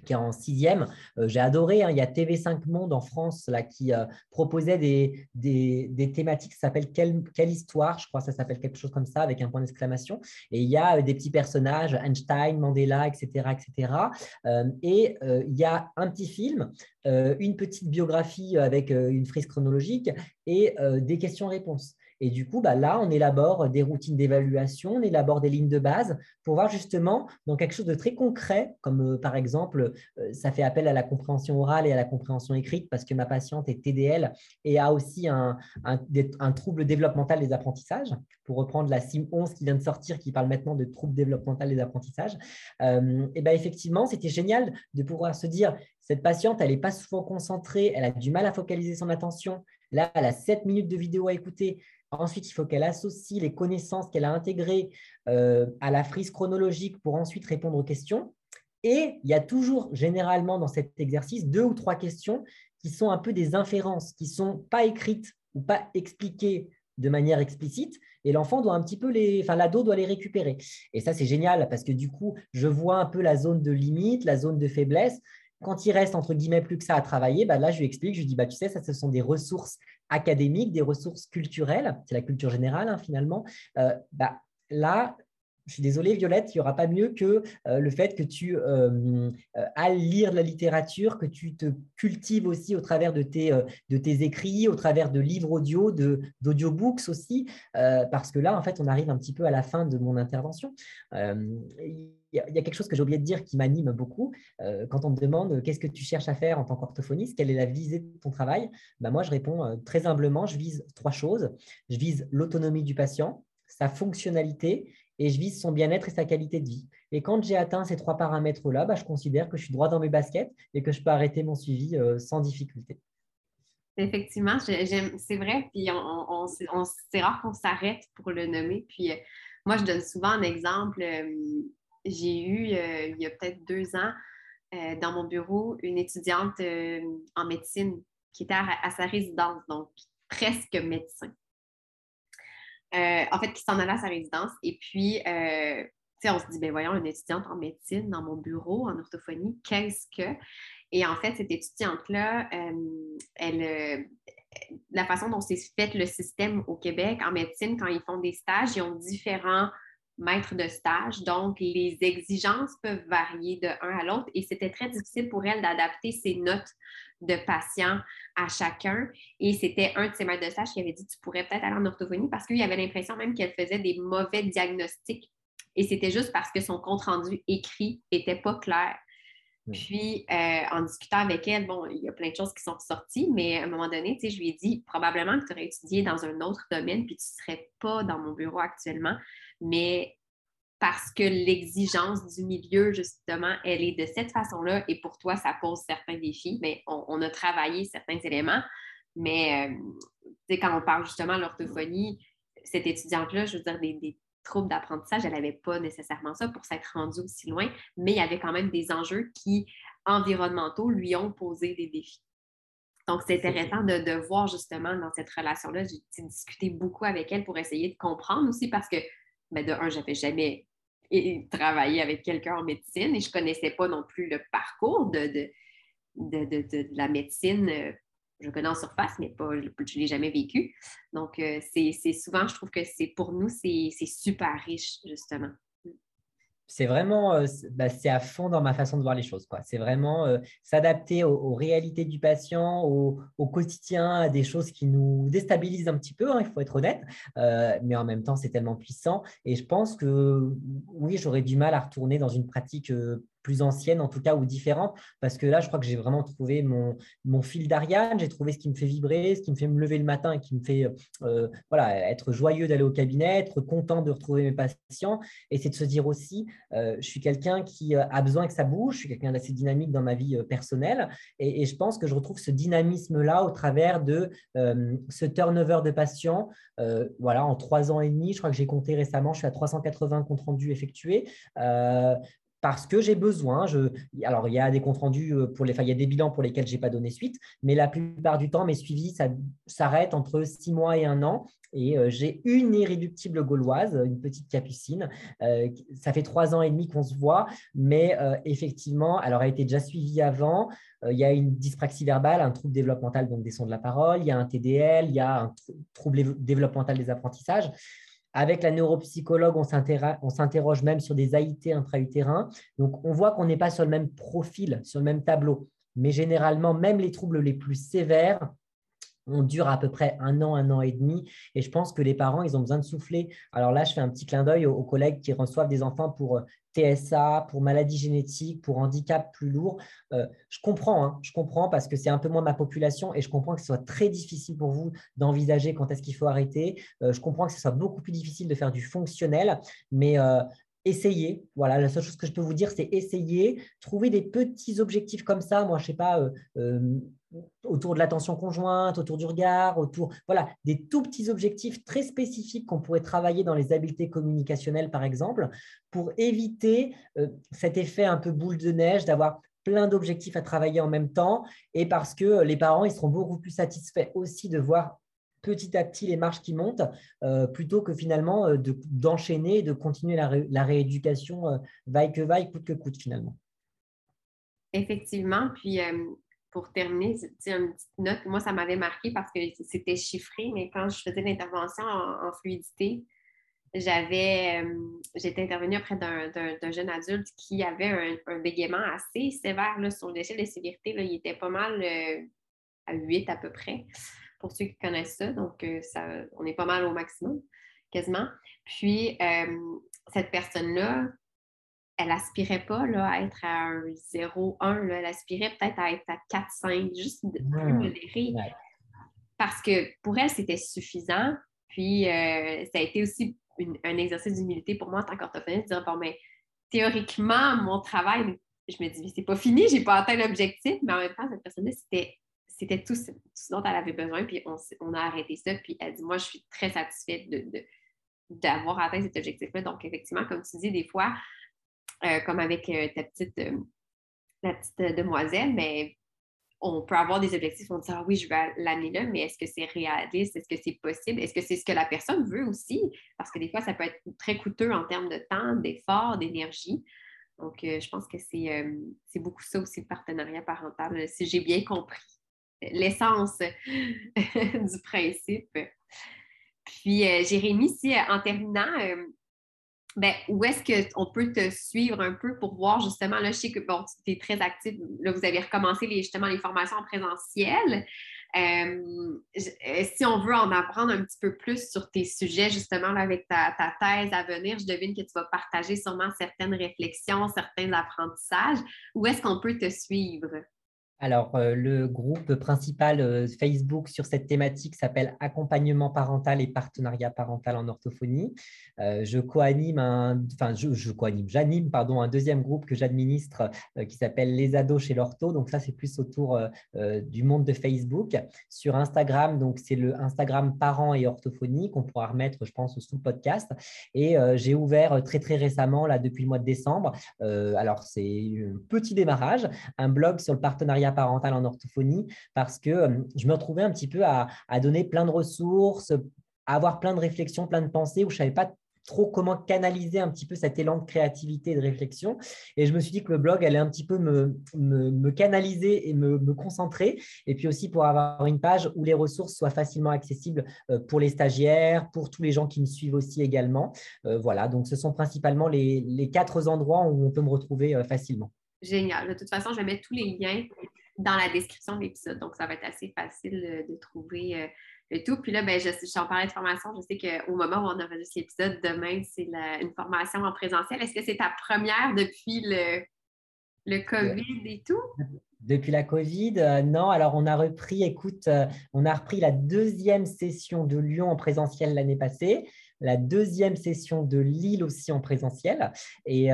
qui est en sixième. Euh, j'ai adoré, hein, il y a TV5 Monde en France qui proposait des, des, thématiques, ça s'appelle quelle, quelle, histoire, je crois que ça s'appelle quelque chose comme ça, avec un point d'exclamation. Et il y a des petits personnages, Einstein, Mandela, etc. etc. et il y a un petit film, une petite biographie avec une frise chronologique et des questions-réponses. Et du coup, bah, là, on élabore des routines d'évaluation, on élabore des lignes de base pour voir justement dans quelque chose de très concret, comme euh, par exemple, euh, ça fait appel à la compréhension orale et à la compréhension écrite parce que ma patiente est TDL et a aussi un, trouble développemental des apprentissages, pour reprendre la CIM 11 qui vient de sortir, qui parle maintenant de trouble développemental des apprentissages. Euh, et ben effectivement, c'était génial de pouvoir se dire, cette patiente, elle n'est pas souvent concentrée, elle a du mal à focaliser son attention. Là, elle a 7 minutes de vidéo à écouter. Ensuite, il faut qu'elle associe les connaissances qu'elle a intégrées euh, à la frise chronologique pour ensuite répondre aux questions. Et il y a toujours, généralement, dans cet exercice, deux ou trois questions qui sont un peu des inférences, qui ne sont pas écrites ou pas expliquées de manière explicite, et l'enfant doit un petit peu les, enfin l'ado doit les récupérer. Et ça c'est génial parce que du coup, je vois un peu la zone de limite, la zone de faiblesse. Quand il reste entre guillemets plus que ça à travailler, bah là je lui explique, je lui dis bah tu sais ça ce sont des ressources académiques, des ressources culturelles, c'est la culture générale hein, finalement, euh, bah, là, je suis désolé, Violette, il n'y aura pas mieux que euh, le fait que tu euh, euh, ailles lire de la littérature, que tu te cultives aussi au travers de tes, tes écrits, au travers de livres audio, d'audiobooks aussi, parce que là, en fait, on arrive un petit peu à la fin de mon intervention. Il y, a quelque chose que j'ai oublié de dire qui m'anime beaucoup. quand on me demande qu'est-ce que tu cherches à faire en tant qu'orthophoniste, quelle est la visée de ton travail, ben moi, je réponds très humblement, je vise trois choses. Je vise l'autonomie du patient, sa fonctionnalité et je vise son bien-être et sa qualité de vie. Et quand j'ai atteint ces trois paramètres-là, bah, je considère que je suis droit dans mes baskets et que je peux arrêter mon suivi euh, sans difficulté. Effectivement, c'est vrai. Puis on, c'est rare qu'on s'arrête pour le nommer. Puis euh, moi, je donne souvent un exemple. Euh, j'ai eu, il y a peut-être deux ans, dans mon bureau, une étudiante en médecine qui était à sa résidence, donc presque médecin. Euh, en fait, qui s'en allait à sa résidence. Et puis, euh, on se dit, ben voyons, une étudiante en médecine dans mon bureau, en orthophonie, qu'est-ce que? Et en fait, cette étudiante-là, euh, elle, la façon dont s'est fait le système au Québec en médecine, quand ils font des stages, ils ont différents maîtres de stage. Donc, les exigences peuvent varier de un à l'autre et c'était très difficile pour elle d'adapter ses notes de patients à chacun. Et c'était un de ses maîtres de stage qui avait dit Tu pourrais peut-être aller en orthophonie parce qu'il avait l'impression même qu'elle faisait des mauvais diagnostics. Et c'était juste parce que son compte-rendu écrit n'était pas clair. Hmm. Puis, euh, en discutant avec elle, bon, il y a plein de choses qui sont sorties, mais à un moment donné, tu sais, je lui ai dit probablement que tu aurais étudié dans un autre domaine, puis tu ne serais pas dans mon bureau actuellement, mais parce que l'exigence du milieu, justement, elle est de cette façon-là et pour toi, ça pose certains défis. Mais on, a travaillé certains éléments, mais euh, quand on parle justement de l'orthophonie, cette étudiante-là, je veux dire, des, troubles d'apprentissage, elle n'avait pas nécessairement ça pour s'être rendue aussi loin, mais il y avait quand même des enjeux qui, environnementaux, lui ont posé des défis. Donc, c'est intéressant de, de, voir justement dans cette relation-là. J'ai discuté beaucoup avec elle pour essayer de comprendre aussi parce que de un, j'avais jamais travaillé avec quelqu'un en médecine et je ne connaissais pas non plus le parcours de, la médecine. Je connais en surface, mais pas, je ne l'ai jamais vécu. Donc, euh, c'est souvent, je trouve que c'est pour nous, c'est super riche, justement c'est vraiment, euh, bah, c'est à fond dans ma façon de voir les choses. C'est vraiment euh, s'adapter aux, réalités du patient, au, quotidien, à des choses qui nous déstabilisent un petit peu, hein, il faut être honnête, euh, mais en même temps, c'est tellement puissant. Et je pense que oui, j'aurais du mal à retourner dans une pratique plus ancienne en tout cas ou différente parce que là je crois que j'ai vraiment trouvé mon, mon fil d'Ariane, j'ai trouvé ce qui me fait vibrer, ce qui me fait me lever le matin et qui me fait euh, voilà, être joyeux d'aller au cabinet, être content de retrouver mes patients. Et c'est de se dire aussi euh, je suis quelqu'un qui euh, a besoin que ça bouge, je suis quelqu'un d'assez dynamique dans ma vie personnelle. Et, et, je pense que je retrouve ce dynamisme là au travers de ce turnover de patients. Voilà en trois ans et demi, je crois que j'ai compté récemment, je suis à 380 comptes rendus effectués parce que j'ai besoin. Alors, il y a des comptes rendus euh, pour les, il y a des bilans pour lesquels je n'ai pas donné suite, mais la plupart du temps, mes suivis s'arrêtent entre six mois et un an. Et euh, j'ai une irréductible gauloise, une petite capucine. Euh, ça fait trois ans et demi qu'on se voit, mais effectivement, alors elle a été déjà suivie avant. il y a une dyspraxie verbale, un trouble développemental, donc des sons de la parole. Il y a un TDL, il y a un trouble développemental des apprentissages. Avec la neuropsychologue, on s'interroge même sur des AIT intra-utérins. Donc, on voit qu'on n'est pas sur le même profil, sur le même tableau. Mais généralement, même les troubles les plus sévères, on dure à peu près un an, un an et demi. Et je pense que les parents, ils ont besoin de souffler. Alors là, je fais un petit clin d'œil aux, collègues qui reçoivent des enfants pour euh, TSA, pour maladies génétiques, pour handicap plus lourd. Euh, je comprends, hein, je comprends parce que c'est un peu moins ma population et je comprends que ce soit très difficile pour vous d'envisager quand est-ce qu'il faut arrêter. Euh, je comprends que ce soit beaucoup plus difficile de faire du fonctionnel, mais essayez. Voilà, la seule chose que je peux vous dire, c'est essayer, trouver des petits objectifs comme ça. Moi, je ne sais pas, autour de l'attention conjointe, autour du regard, autour, voilà, des tout petits objectifs très spécifiques qu'on pourrait travailler dans les habiletés communicationnelles, par exemple, pour éviter euh, cet effet un peu boule de neige d'avoir plein d'objectifs à travailler en même temps et parce que les parents, ils seront beaucoup plus satisfaits aussi de voir petit à petit les marches qui montent, euh, plutôt que finalement euh, d'enchaîner et de continuer la, la rééducation vaille que vaille, coûte que coûte finalement. Effectivement, puis pour terminer, une petite note, moi, ça m'avait marqué parce que c'était chiffré, mais quand je faisais l'intervention en, fluidité, j'avais, j'étais intervenue auprès d'un jeune adulte qui avait un, bégaiement assez sévère là, sur l'échelle de sévérité. Il était pas mal à 8 à peu près, pour ceux qui connaissent ça. Donc, ça, on est pas mal au maximum, quasiment. Puis, cette personne-là, elle aspirait pas là, à être à un 0-1, elle aspirait peut-être à être à 4-5, juste plus modéré. Parce que pour elle, c'était suffisant. Puis euh, ça a été aussi un exercice d'humilité pour moi en tant qu'orthophoniste, de dire bon, mais théoriquement, mon travail, je me dis, c'est pas fini, j'ai pas atteint l'objectif, mais en même temps, cette personne-là, c'était c'était tout, ce dont elle avait besoin, puis on, a arrêté ça, puis elle dit, moi, je suis très satisfaite d'avoir atteint cet objectif-là. Donc, effectivement, comme tu dis, des fois, euh, comme avec euh, ta petite, euh, la petite demoiselle, mais on peut avoir des objectifs, on dit Ah oui, je vais l'amener là, mais est-ce que c'est réaliste? Est-ce que c'est possible? Est-ce que c'est ce que la personne veut aussi? Parce que des fois, ça peut être très coûteux en termes de temps, d'effort, d'énergie. Donc, je pense que c'est beaucoup ça aussi, le partenariat parental, si j'ai bien compris l'essence (laughs) du principe. Puis, Jérémy, si en terminant, ben, où est-ce qu'on peut te suivre un peu pour voir justement, là, je sais que bon, tu es très active, là, vous avez recommencé les, justement les formations en présentiel. Euh, euh, si on veut en apprendre un petit peu plus sur tes sujets, justement, avec ta, ta, thèse à venir, je devine que tu vas partager sûrement certaines réflexions, certains apprentissages. Où est-ce qu'on peut te suivre? Alors, euh, le groupe principal euh, Facebook sur cette thématique s'appelle Accompagnement parental et partenariat parental en orthophonie. Euh, je coanime enfin, je, j'anime, pardon, un deuxième groupe que j'administre qui s'appelle Les ados chez l'ortho. Donc, ça, c'est plus autour du monde de Facebook. Sur Instagram, donc, c'est le Instagram parents et orthophonie qu'on pourra remettre, je pense, sous podcast. Et j'ai ouvert très, très récemment, là, depuis le mois de décembre. alors, c'est un petit démarrage, un blog sur le partenariat parentale en orthophonie parce que euh, je me retrouvais un petit peu à, donner plein de ressources, à avoir plein de réflexions, plein de pensées où je savais pas trop comment canaliser un petit peu cet élan de créativité et de réflexion. Et je me suis dit que le blog allait un petit peu me, canaliser et me, me, concentrer. Et puis aussi pour avoir une page où les ressources soient facilement accessibles euh, pour les stagiaires, pour tous les gens qui me suivent aussi également. Euh, voilà, donc ce sont principalement les, les, quatre endroits où on peut me retrouver facilement. Génial. De toute façon, je vais mettre tous les liens dans la description de l'épisode. Donc, ça va être assez facile euh, de trouver euh, le tout. Puis là, ben, je, je en parlais de formation. Je sais qu'au moment où on enregistre l'épisode, demain, c'est une formation en présentiel. Est-ce que c'est ta première depuis le, le COVID et tout? Depuis la COVID, euh, non. Alors, on a repris, écoute, on a repris la deuxième session de Lyon en présentiel l'année passée la deuxième session de Lille aussi en présentiel. Et,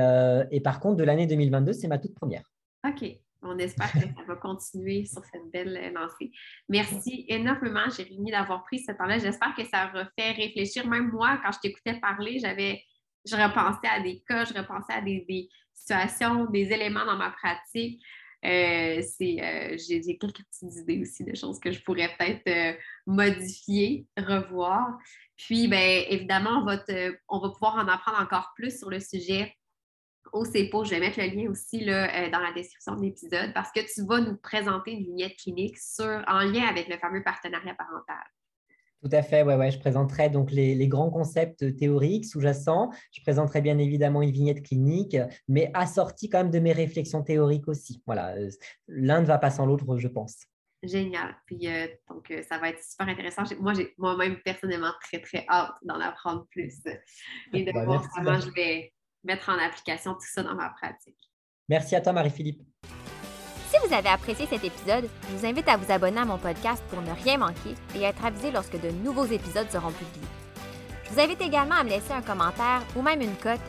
et par contre, de l'année 2022, c'est ma toute première. OK. On espère que ça va continuer sur cette belle lancée. Merci énormément, Jérémy, d'avoir pris ce temps-là. J'espère que ça aura fait réfléchir. Même moi, quand je t'écoutais parler, j'avais, je repensais à des cas, je repensais à des, situations, des éléments dans ma pratique. Euh, euh, j'ai, quelques petites idées aussi de choses que je pourrais peut-être euh, modifier, revoir. Puis, bien, évidemment, on va, on va pouvoir en apprendre encore plus sur le sujet au CEPO. Je vais mettre le lien aussi là, euh, dans la description de l'épisode parce que tu vas nous présenter une vignette clinique sur, en lien avec le fameux partenariat parental. Tout à fait, ouais, ouais. Je présenterai donc les, grands concepts théoriques sous-jacents. Je présenterai bien évidemment une vignette clinique, mais assortie quand même de mes réflexions théoriques aussi. Voilà, euh, l'un ne va pas sans l'autre, je pense. Génial. Puis euh, donc, ça va être super intéressant. Moi, j'ai moi-même personnellement très, très hâte d'en apprendre plus (laughs) et de bah, voir comment je vais mettre en application tout ça dans ma pratique. Merci à toi, Marie-Philippe. Si vous avez apprécié cet épisode, je vous invite à vous abonner à mon podcast pour ne rien manquer et être avisé lorsque de nouveaux épisodes seront publiés. Je vous invite également à me laisser un commentaire ou même une cote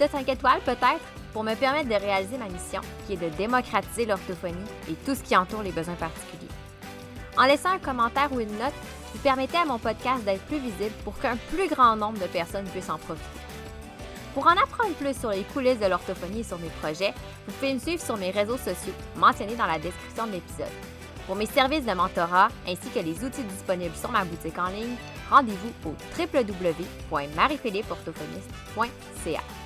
de 5 étoiles peut-être? Pour me permettre de réaliser ma mission qui est de démocratiser l'orthophonie et tout ce qui entoure les besoins particuliers. En laissant un commentaire ou une note, vous permettez à mon podcast d'être plus visible pour qu'un plus grand nombre de personnes puissent en profiter. Pour en apprendre plus sur les coulisses de l'orthophonie et sur mes projets, vous pouvez me suivre sur mes réseaux sociaux mentionnés dans la description de l'épisode. Pour mes services de mentorat ainsi que les outils disponibles sur ma boutique en ligne, rendez-vous au www.mariephilippeorthophoniste.ca.